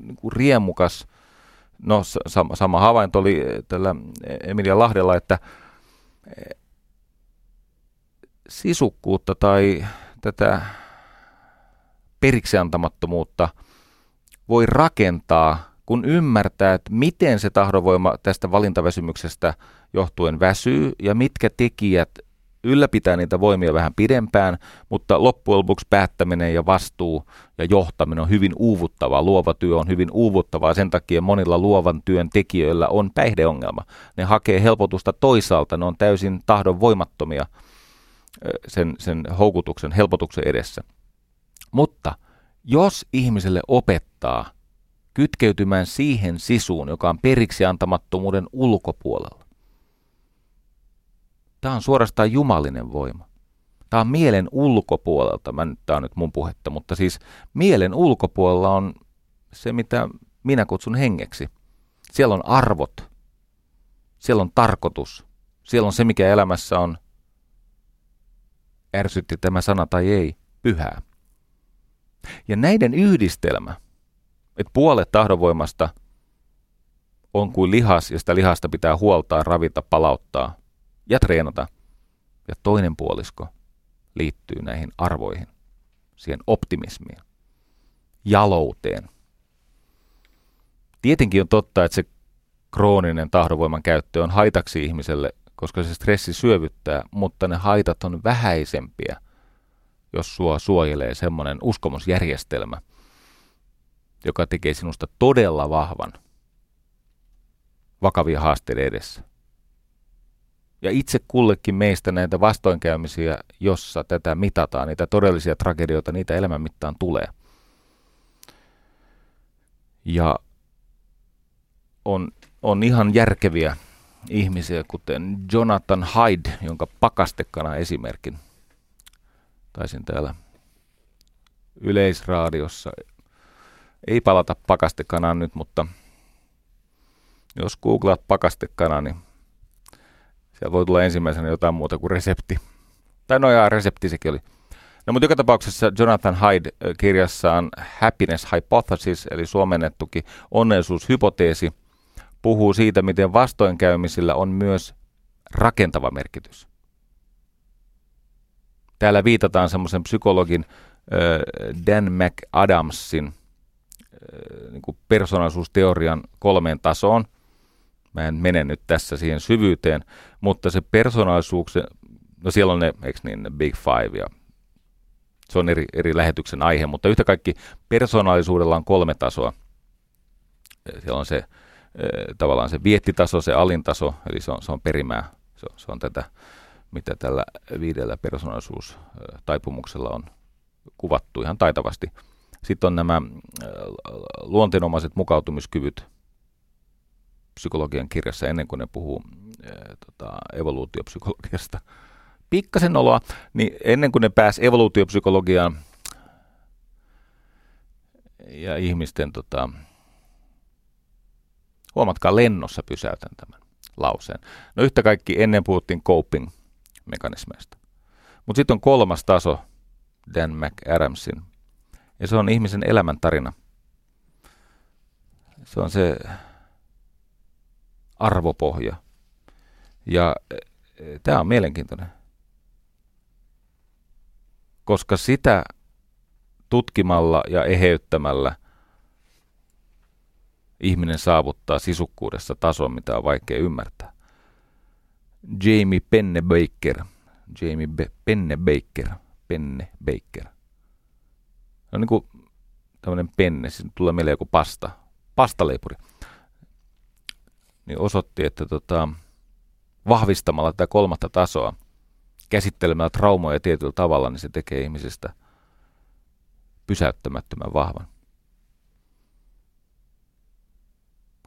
niin kuin riemukas, no sama, sama havainto oli tällä Emilia Lahdella, että sisukkuutta tai tätä periksiantamattomuutta voi rakentaa, kun ymmärtää, että miten se tahdonvoima tästä valintaväsymyksestä johtuen väsyy ja mitkä tekijät ylläpitää niitä voimia vähän pidempään, mutta loppujen lopuksi päättäminen ja vastuu ja johtaminen on hyvin uuvuttavaa. Luova työ on hyvin uuvuttavaa, sen takia monilla luovan työn tekijöillä on päihdeongelma. Ne hakee helpotusta toisaalta, ne on täysin tahdon voimattomia sen, sen houkutuksen, helpotuksen edessä. Mutta jos ihmiselle opettaa kytkeytymään siihen sisuun, joka on periksi antamattomuuden ulkopuolella, Tämä on suorastaan jumalinen voima. Tämä on mielen ulkopuolelta, mä nyt, tämä on nyt mun puhetta, mutta siis mielen ulkopuolella on se, mitä minä kutsun hengeksi. Siellä on arvot, siellä on tarkoitus, siellä on se, mikä elämässä on, ärsytti tämä sana tai ei, pyhää. Ja näiden yhdistelmä, että puolet tahdonvoimasta on kuin lihas, ja sitä lihasta pitää huoltaa, ravita, palauttaa – ja treenata. Ja toinen puolisko liittyy näihin arvoihin, siihen optimismiin, jalouteen. Tietenkin on totta, että se krooninen tahdonvoiman käyttö on haitaksi ihmiselle, koska se stressi syövyttää, mutta ne haitat on vähäisempiä, jos sua suojelee semmoinen uskomusjärjestelmä, joka tekee sinusta todella vahvan vakavia haasteiden edessä. Ja itse kullekin meistä näitä vastoinkäymisiä, jossa tätä mitataan, niitä todellisia tragedioita, niitä elämän mittaan tulee. Ja on, on ihan järkeviä ihmisiä, kuten Jonathan Hyde, jonka pakastekana esimerkin taisin täällä yleisraadiossa. Ei palata pakastekanaan nyt, mutta jos googlaat pakastekana, niin siellä voi tulla ensimmäisenä jotain muuta kuin resepti. Tai no jaa, resepti sekin oli. No mutta joka tapauksessa Jonathan Hyde kirjassaan Happiness Hypothesis, eli suomennettukin onnellisuushypoteesi, puhuu siitä, miten vastoinkäymisillä on myös rakentava merkitys. Täällä viitataan semmoisen psykologin Dan McAdamsin niin persoonallisuusteorian kolmeen tasoon – Mä en mene nyt tässä siihen syvyyteen, mutta se persoonallisuus, no siellä on ne, eikö niin, ne Big Five ja se on eri, eri lähetyksen aihe, mutta yhtä kaikki persoonallisuudella on kolme tasoa. Siellä on se tavallaan se viettitaso, se alintaso, eli se on, se on perimää, se on, se on tätä, mitä tällä viidellä persoonallisuustaipumuksella on kuvattu ihan taitavasti. Sitten on nämä luonteenomaiset mukautumiskyvyt, psykologian kirjassa ennen kuin ne puhuu ää, tota, evoluutiopsykologiasta. Pikkasen oloa, niin ennen kuin ne pääsi evoluutiopsykologiaan ja ihmisten, tota, huomatkaa lennossa pysäytän tämän lauseen. No yhtä kaikki ennen puhuttiin coping-mekanismeista. Mutta sitten on kolmas taso, Dan McAdamsin, ja se on ihmisen elämäntarina. Se on se arvopohja. Ja e, tämä on mielenkiintoinen. Koska sitä tutkimalla ja eheyttämällä ihminen saavuttaa sisukkuudessa tason, mitä on vaikea ymmärtää. Jamie Pennebaker, Jamie Be- Pennebaker, Pennebaker. Se on niin kuin tämmöinen penne, siis tulee mieleen joku pasta, pastaleipuri niin osoitti, että tota, vahvistamalla tätä kolmatta tasoa, käsittelemällä traumoja tietyllä tavalla, niin se tekee ihmisestä pysäyttämättömän vahvan.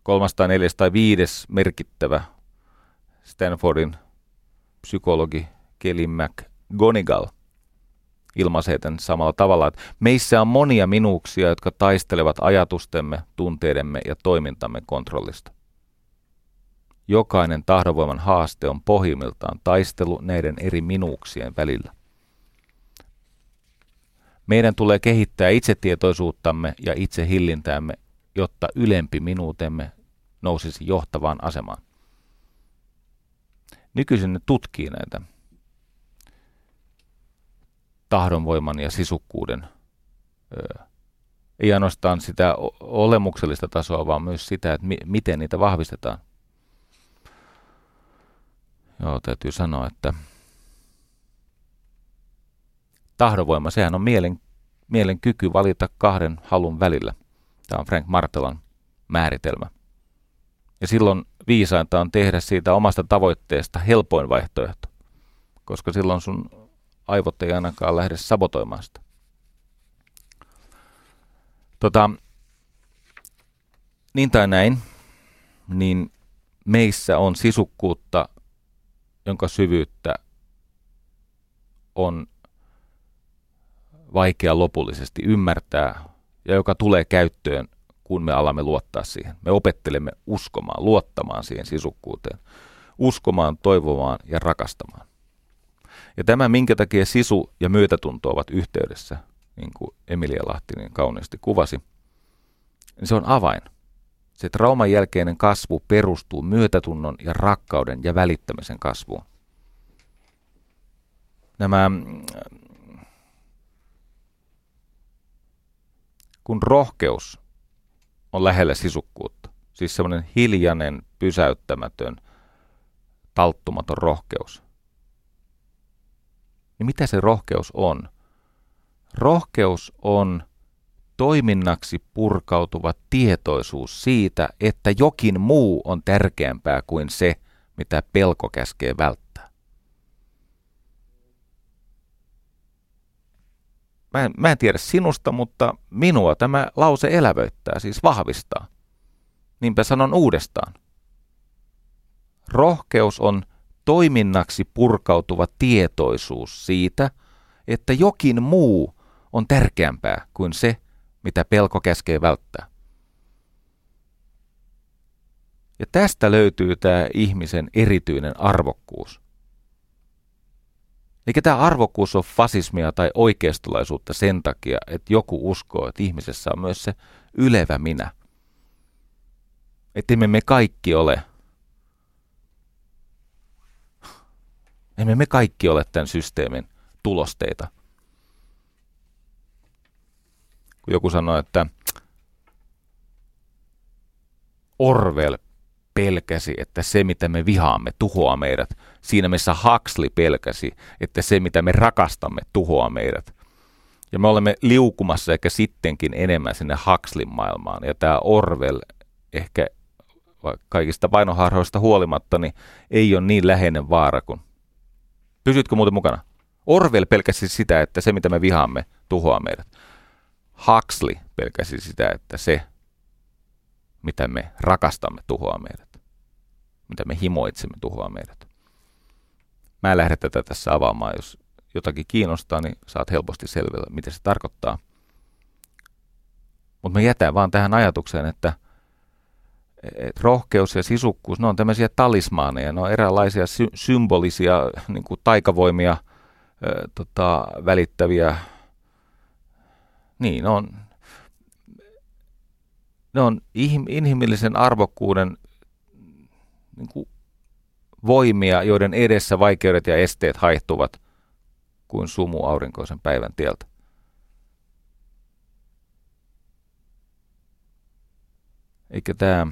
Kolmas tai neljäs tai viides merkittävä Stanfordin psykologi Kelly McGonigal ilmaisee tämän samalla tavalla, että meissä on monia minuuksia, jotka taistelevat ajatustemme, tunteidemme ja toimintamme kontrollista jokainen tahdonvoiman haaste on pohjimmiltaan taistelu näiden eri minuuksien välillä. Meidän tulee kehittää itsetietoisuuttamme ja itsehillintäämme, jotta ylempi minuutemme nousisi johtavaan asemaan. Nykyisin ne tutkii näitä tahdonvoiman ja sisukkuuden, ei ainoastaan sitä olemuksellista tasoa, vaan myös sitä, että mi- miten niitä vahvistetaan. Joo, täytyy sanoa, että tahdonvoima, sehän on mielen, mielen kyky valita kahden halun välillä. Tämä on Frank Martelan määritelmä. Ja silloin viisainta on tehdä siitä omasta tavoitteesta helpoin vaihtoehto, koska silloin sun aivot ei ainakaan lähde sabotoimaan sitä. Tota, niin tai näin, niin meissä on sisukkuutta, jonka syvyyttä on vaikea lopullisesti ymmärtää ja joka tulee käyttöön, kun me alamme luottaa siihen. Me opettelemme uskomaan, luottamaan siihen sisukkuuteen, uskomaan, toivomaan ja rakastamaan. Ja tämä, minkä takia sisu ja myötätunto ovat yhteydessä, niin kuin Emilia Lahti niin kauniisti kuvasi, niin se on avain. Se trauman jälkeinen kasvu perustuu myötätunnon ja rakkauden ja välittämisen kasvuun. Nämä, kun rohkeus on lähellä sisukkuutta, siis semmoinen hiljainen, pysäyttämätön, talttumaton rohkeus, niin mitä se rohkeus on? Rohkeus on toiminnaksi purkautuva tietoisuus siitä, että jokin muu on tärkeämpää kuin se, mitä pelko käskee välttää. Mä en, mä en tiedä sinusta, mutta minua tämä lause elävöittää, siis vahvistaa. Niinpä sanon uudestaan. Rohkeus on toiminnaksi purkautuva tietoisuus siitä, että jokin muu on tärkeämpää kuin se, mitä pelko käskee välttää. Ja tästä löytyy tämä ihmisen erityinen arvokkuus. Eikä tämä arvokkuus ole fasismia tai oikeistolaisuutta sen takia, että joku uskoo, että ihmisessä on myös se ylevä minä. Että emme me kaikki ole Emme me kaikki ole tämän systeemin tulosteita. Kun joku sanoo, että Orwell pelkäsi, että se mitä me vihaamme tuhoaa meidät. Siinä missä Huxley pelkäsi, että se mitä me rakastamme tuhoaa meidät. Ja me olemme liukumassa ehkä sittenkin enemmän sinne Huxleyn maailmaan. Ja tämä Orwell ehkä kaikista painoharhoista huolimatta, niin ei ole niin läheinen vaara kuin Pysytkö muuten mukana? Orwell pelkäsi sitä, että se mitä me vihaamme tuhoaa meidät. Huxley pelkäsi sitä, että se mitä me rakastamme tuhoaa meidät. Mitä me himoitsemme tuhoaa meidät. Mä en lähde tätä tässä avaamaan. Jos jotakin kiinnostaa, niin saat helposti selvillä, mitä se tarkoittaa. Mutta mä jätän vaan tähän ajatukseen, että – et rohkeus ja sisukkuus, ne on tämmöisiä talismaaneja, ne on eräänlaisia sy- symbolisia niin kuin taikavoimia ö, tota, välittäviä, niin ne on, ne on inhimillisen arvokkuuden niin kuin voimia, joiden edessä vaikeudet ja esteet haihtuvat kuin sumu aurinkoisen päivän tieltä. Eikä tämä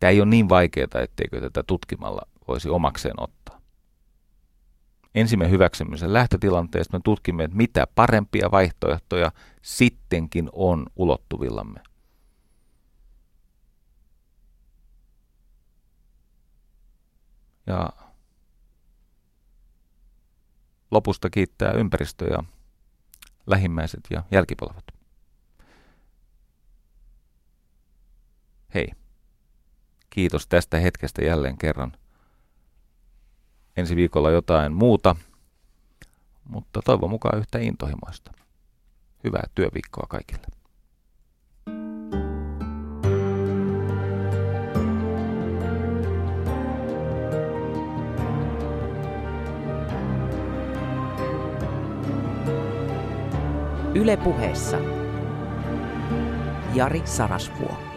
Tämä ei ole niin vaikeaa, etteikö tätä tutkimalla voisi omakseen ottaa. Ensin me hyväksymme sen lähtötilanteesta, me tutkimme, että mitä parempia vaihtoehtoja sittenkin on ulottuvillamme. Ja lopusta kiittää ympäristö ja lähimmäiset ja jälkipolvet. Hei. Kiitos tästä hetkestä jälleen kerran ensi viikolla jotain muuta, mutta toivon mukaan yhtä intohimoista. Hyvää työviikkoa kaikille. Ylepuheessa Jari Sarasvuo.